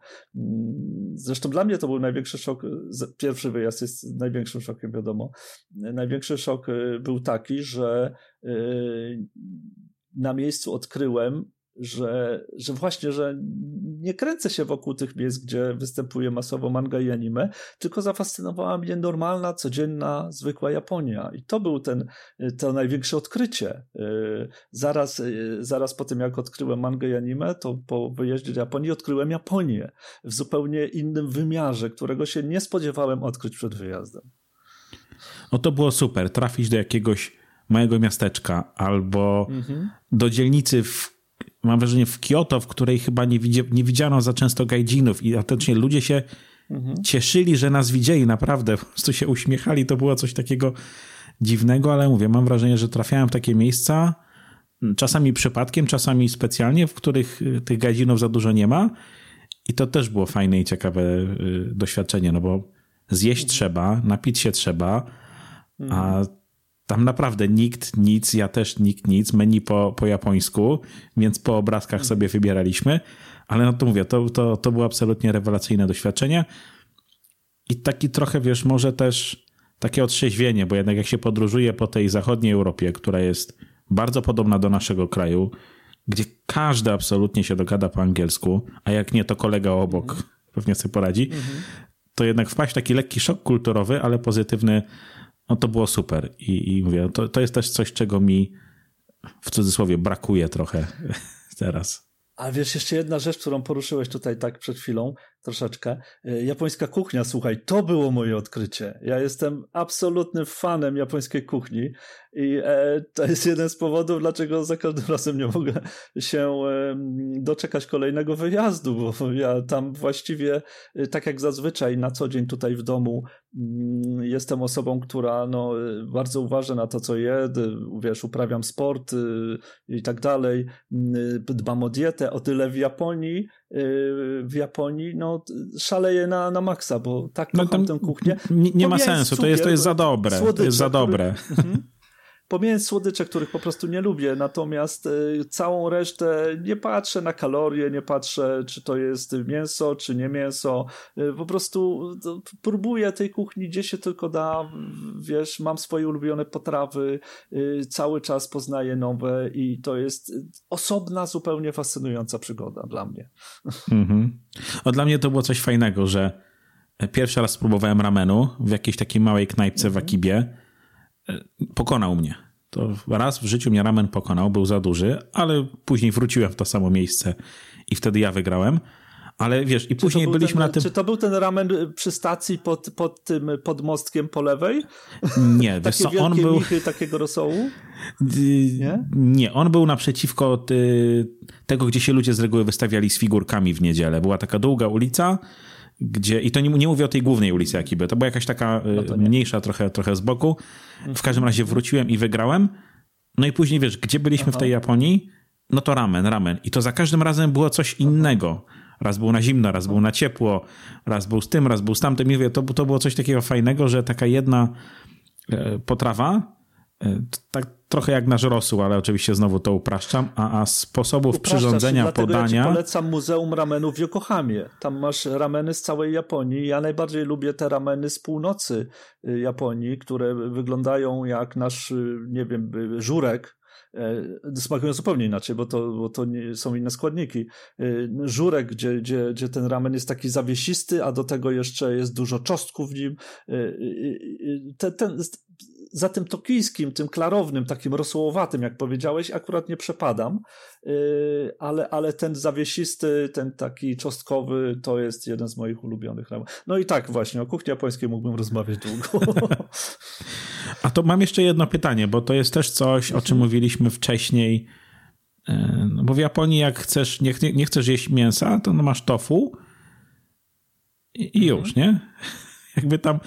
Zresztą dla mnie to był największy szok. Pierwszy wyjazd jest największym szokiem, wiadomo. Największy szok był taki, że na miejscu odkryłem, że, że właśnie, że nie kręcę się wokół tych miejsc, gdzie występuje masowo manga i anime, tylko zafascynowała mnie normalna, codzienna, zwykła Japonia. I to był ten, to największe odkrycie. Y, zaraz, y, zaraz po tym, jak odkryłem mangę i anime, to po wyjeździe do Japonii odkryłem Japonię w zupełnie innym wymiarze, którego się nie spodziewałem odkryć przed wyjazdem. No to było super. Trafić do jakiegoś małego miasteczka albo mhm. do dzielnicy w mam wrażenie w Kyoto, w której chyba nie, widzi, nie widziano za często gajdzinów i autentycznie ludzie się mhm. cieszyli, że nas widzieli, naprawdę, po prostu się uśmiechali, to było coś takiego dziwnego, ale mówię, mam wrażenie, że trafiałem w takie miejsca, czasami przypadkiem, czasami specjalnie, w których y, tych gajdzinów za dużo nie ma i to też było fajne i ciekawe y, doświadczenie, no bo zjeść mhm. trzeba, napić się trzeba, a. Tam naprawdę nikt nic, ja też nikt nic, menu po, po japońsku, więc po obrazkach mhm. sobie wybieraliśmy, ale no to mówię, to, to, to było absolutnie rewelacyjne doświadczenie i taki trochę, wiesz, może też takie otrzeźwienie, bo jednak jak się podróżuje po tej zachodniej Europie, która jest bardzo podobna do naszego kraju, gdzie każdy absolutnie się dogada po angielsku, a jak nie, to kolega obok mhm. pewnie sobie poradzi, mhm. to jednak wpaść w taki lekki szok kulturowy, ale pozytywny no to było super. I, i mówię, to, to jest też coś, czego mi w cudzysłowie brakuje trochę (laughs) teraz. A wiesz, jeszcze jedna rzecz, którą poruszyłeś tutaj tak przed chwilą, troszeczkę. E, japońska kuchnia, słuchaj, to było moje odkrycie. Ja jestem absolutnym fanem japońskiej kuchni i e, to jest jeden z powodów, dlaczego za każdym razem nie mogę się doczekać kolejnego wyjazdu, bo ja tam właściwie, e, tak jak zazwyczaj na co dzień tutaj w domu, mm, jestem osobą, która no, bardzo uważa na to, co je, wiesz, uprawiam sport i tak dalej, dbam o dietę, o tyle w Japonii w Japonii, no szaleje na, na maksa, bo tak no kocham tę kuchnię. Nie, nie ma sensu, cukier, to, jest, to jest za dobre. Słodycze, to jest za dobre. Który, mhm. Pomijając słodycze, których po prostu nie lubię, natomiast y, całą resztę nie patrzę na kalorie, nie patrzę, czy to jest mięso, czy nie mięso. Y, po prostu próbuję tej kuchni, gdzie się tylko da. Wiesz, mam swoje ulubione potrawy, y, cały czas poznaję nowe i to jest osobna, zupełnie fascynująca przygoda dla mnie. Mhm. O, dla mnie to było coś fajnego, że pierwszy raz spróbowałem ramenu w jakiejś takiej małej knajpce w mhm. Akibie pokonał mnie. To raz w życiu mnie ramen pokonał, był za duży, ale później wróciłem w to samo miejsce i wtedy ja wygrałem. Ale wiesz, i później byliśmy ten, na tym. Czy to był ten ramen przy stacji pod, pod tym podmostkiem po lewej? Nie, (laughs) wiesz co, on był. Michy, takiego rosołu? Nie? Nie, on był naprzeciwko ty... tego, gdzie się ludzie z reguły wystawiali z figurkami w niedzielę. Była taka długa ulica gdzie, i to nie, nie mówię o tej głównej ulicy Akiby, to była jakaś taka no mniejsza trochę, trochę z boku. W każdym razie wróciłem i wygrałem. No i później wiesz, gdzie byliśmy Aha. w tej Japonii? No to ramen, ramen. I to za każdym razem było coś innego. Raz był na zimno, raz był na ciepło, raz był z tym, raz był z tamtym. I mówię, to, to było coś takiego fajnego, że taka jedna e, potrawa, tak trochę jak nasz rosół, ale oczywiście znowu to upraszczam, a, a sposobów przyrządzenia, podania... Ja polecam Muzeum Ramenu w Yokohamie. Tam masz rameny z całej Japonii. Ja najbardziej lubię te rameny z północy y, Japonii, które wyglądają jak nasz, y, nie wiem, y, żurek, E, smakują zupełnie inaczej, bo to, bo to nie, są inne składniki. E, żurek, gdzie, gdzie, gdzie ten ramen jest taki zawiesisty, a do tego jeszcze jest dużo czosnków w nim. E, ten, ten, za tym tokijskim, tym klarownym, takim rosołowatym, jak powiedziałeś, akurat nie przepadam, ale, ale ten zawiesisty, ten taki czosnkowy, to jest jeden z moich ulubionych. No i tak właśnie, o kuchni japońskiej mógłbym rozmawiać długo. (laughs) A to mam jeszcze jedno pytanie, bo to jest też coś, o czym mówiliśmy wcześniej. E, no bo w Japonii, jak chcesz, nie, nie chcesz jeść mięsa, to no masz tofu i, i już, nie? (laughs) Jakby tam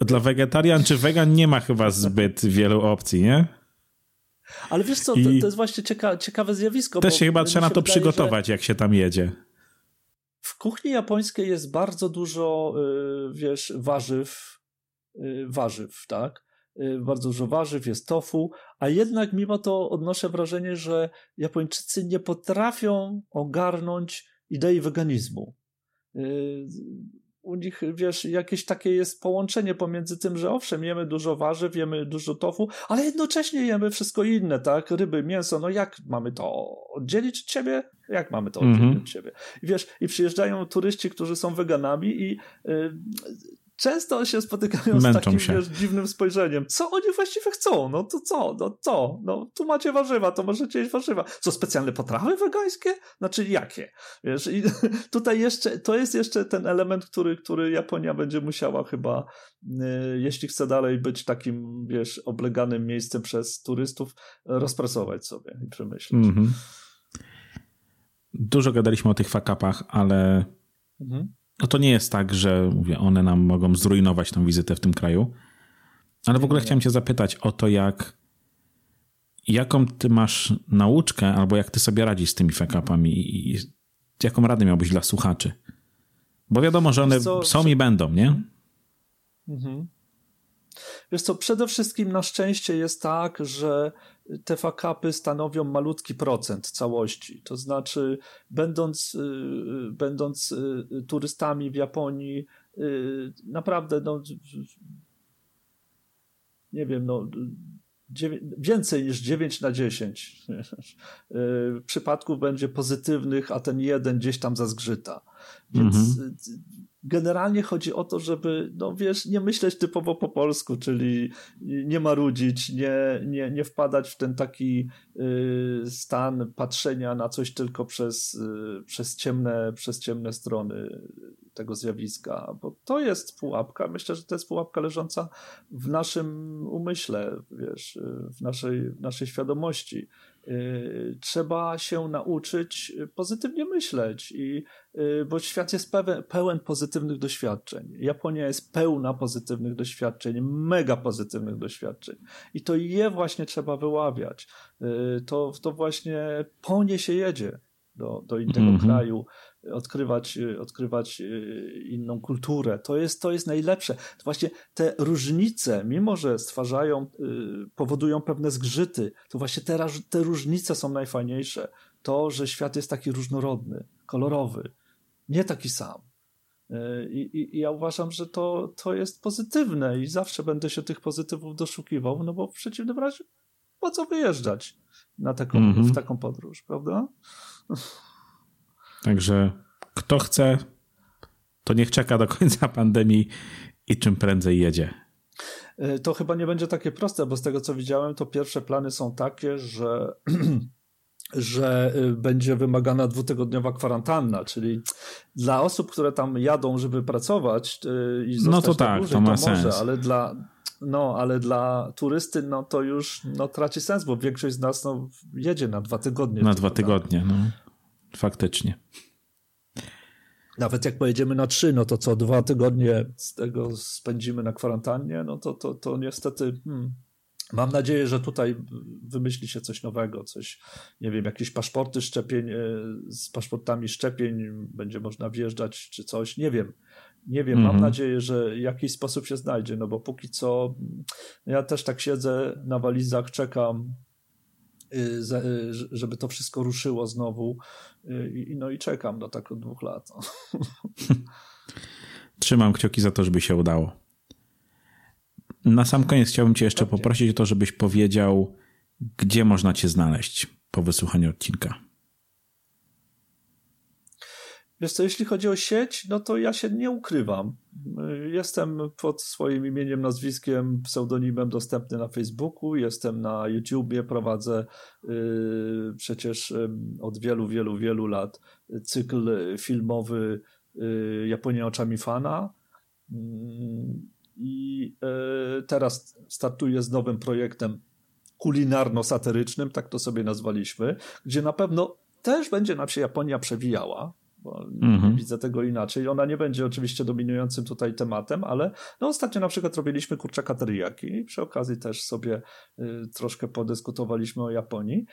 dla wegetarian czy wegan nie ma chyba zbyt wielu opcji, nie? Ale wiesz co, to, to jest właśnie cieka ciekawe zjawisko. Też się chyba trzeba na to wydaje, przygotować, jak się tam jedzie. W kuchni japońskiej jest bardzo dużo, y, wiesz, warzyw, y, warzyw, tak? Y, bardzo dużo warzyw, jest tofu, a jednak mimo to odnoszę wrażenie, że Japończycy nie potrafią ogarnąć idei weganizmu. U nich, wiesz, jakieś takie jest połączenie pomiędzy tym, że owszem, jemy dużo warzyw, jemy dużo tofu, ale jednocześnie jemy wszystko inne, tak? Ryby, mięso, no jak mamy to oddzielić od ciebie? Jak mamy to oddzielić mm -hmm. od ciebie? I wiesz, i przyjeżdżają turyści, którzy są weganami i y, często się spotykają Męczą z takim się. Wiesz, dziwnym spojrzeniem. Co oni właściwie chcą? No to co? No co? No tu macie warzywa, to możecie jeść warzywa. Co, specjalne potrawy wegańskie? Znaczy jakie? Wiesz, i (laughs) tutaj jeszcze, to jest jeszcze ten element, który, który Japonia będzie musiała chyba, yy, jeśli chce dalej być takim, wiesz, obleganym miejscem przez turystów, rozpracować sobie i przemyśleć. Mm -hmm. Dużo gadaliśmy o tych fakapach, ale mhm no to nie jest tak, że mówię, one nam mogą zrujnować tą wizytę w tym kraju. Ale w ogóle chciałem cię zapytać o to, jak jaką ty masz nauczkę, albo jak ty sobie radzisz z tymi fakapami i jaką radę miałbyś dla słuchaczy? Bo wiadomo, że one co, są i będą, nie? Mhm. Wiesz co, przede wszystkim na szczęście jest tak, że te fakapy stanowią malutki procent całości. To znaczy, będąc, y, będąc y, turystami w Japonii, y, naprawdę, no, nie wiem, no, więcej niż 9 na 10 (laughs) przypadków będzie pozytywnych, a ten jeden gdzieś tam zazgrzyta. Więc mhm generalnie chodzi o to, żeby, no wiesz, nie myśleć typowo po polsku, czyli nie marudzić, nie, nie, nie wpadać w ten taki y, stan patrzenia na coś tylko przez, y, przez, ciemne, przez ciemne strony tego zjawiska, bo to jest pułapka. Myślę, że to jest pułapka leżąca w naszym umyśle, wiesz, w naszej, w naszej świadomości. Y, trzeba się nauczyć pozytywnie myśleć, i, y, bo świat jest pełen, pełen pozytywnych doświadczeń. Japonia jest pełna pozytywnych doświadczeń, mega pozytywnych doświadczeń. I to je właśnie trzeba wyławiać. Y, to, to właśnie po nie się jedzie do, do innego mm -hmm. kraju, odkrywać, odkrywać inną kulturę. To jest, to jest najlepsze. To właśnie te różnice, mimo że stwarzają, powodują pewne zgrzyty, to właśnie te, te różnice są najfajniejsze. To, że świat jest taki różnorodny, kolorowy, nie taki sam. I, i, I, ja uważam, że to, to jest pozytywne i zawsze będę się tych pozytywów doszukiwał, no bo w przeciwnym razie po co wyjeżdżać na taką, mm -hmm. w taką podróż, prawda? Także kto chce, to niech czeka do końca pandemii i czym prędzej jedzie. E, to chyba nie będzie takie proste, bo z tego co widziałem, to pierwsze plany są takie, że (clears throat) że y, będzie wymagana dwutygodniowa kwarantanna, czyli dla osób, które tam jadą, żeby pracować y, i zostać no to tak, dłużej, to ma to może, sens. ale dla no, ale dla turysty, no to już no, traci sens, bo większość z nas no, jedzie na dwa tygodnie. Na dwa tygodnie, no. Faktycznie. nawet jak pojedziemy na trzy, no to co dwa tygodnie z tego spędzimy na kwarantannie, no to, to, to niestety hmm, Mam nadzieję, że tutaj wymyśli się coś nowego, coś, nie wiem, jakieś paszporty szczepień, e, z paszportami szczepień będzie można wjeżdżać czy coś, nie wiem. Nie wiem, mm mam mhm. nadzieję, że jakiś sposób się znajdzie, no bo póki co ja też tak siedzę na walizach, czekam, y, y, żeby to wszystko ruszyło znowu y, no i czekam do tak od dwóch lat. (laughs) Trzymam kciuki za to, żeby się udało. Na sam koniec chciałbym Cię jeszcze poprosić o to, żebyś powiedział, gdzie można Cię znaleźć po wysłuchaniu odcinka. Wiesz co, jeśli chodzi o sieć, no to ja się nie ukrywam. Jestem pod swoim imieniem, nazwiskiem, pseudonimem dostępny na Facebooku, jestem na YouTubie, prowadzę yy, przecież yy, od wielu, wielu, wielu lat cykl filmowy yy, Japonia oczami fana. I e, teraz startuję z nowym projektem kulinarno-satyrycznym, tak to sobie nazwaliśmy, gdzie na pewno też będzie nam się Japonia przewijała, bo mhm. widzę tego inaczej. Ona nie będzie oczywiście dominującym tutaj tematem, ale no ostatnio na przykład robiliśmy kurczaka teriyaki i przy okazji też sobie y, troszkę podyskutowaliśmy o Japonii.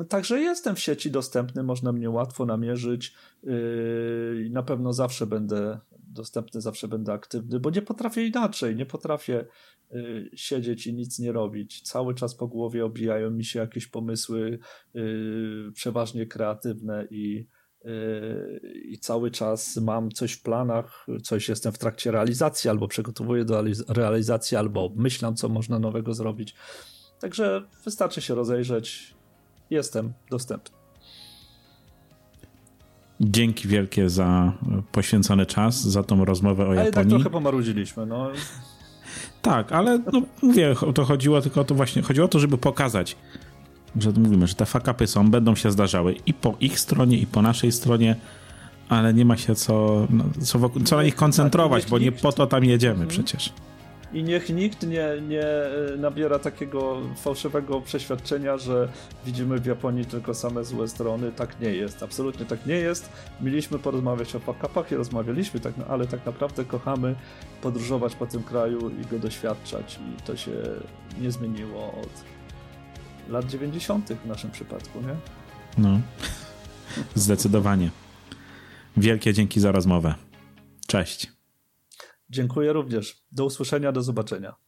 Y, także jestem w sieci dostępny, można mnie łatwo namierzyć y, i na pewno zawsze będę dostępny, zawsze będę aktywny, bo nie potrafię inaczej, nie potrafię y, siedzieć i nic nie robić. Cały czas po głowie obijają mi się jakieś pomysły y, przeważnie kreatywne i y, i cały czas mam coś w planach, coś jestem w trakcie realizacji, albo przygotowuję do realizacji, albo obmyślam, co można nowego zrobić. Także wystarczy się rozejrzeć. Jestem dostępny. Dzięki wielkie za poświęcony czas, za tą rozmowę o Japonii. Ale tak trochę pomarudziliśmy, no. Tak, ale no, mówię, to chodziło tylko o to właśnie, chodziło o to, żeby pokazać, że mówimy, że te fakapy są, będą się zdarzały i po ich stronie, i po naszej stronie, ale nie ma się co, no, co, wokół, co na nich koncentrować, tak, bo nie po to tam jedziemy mhm. przecież. I niech nikt nie, nie e, nabiera takiego fałszywego przeświadczenia, że widzimy w Japonii tylko same złe strony. Tak nie jest, absolutnie tak nie jest. Mieliśmy porozmawiać o fakapach i rozmawialiśmy, tak, ale tak naprawdę kochamy podróżować po tym kraju i go doświadczać i to się nie zmieniło od lat 90. w naszym przypadku, nie? No, (laughs) zdecydowanie. Wielkie dzięki za rozmowę. Cześć. Dziękuję również. Do usłyszenia, do zobaczenia.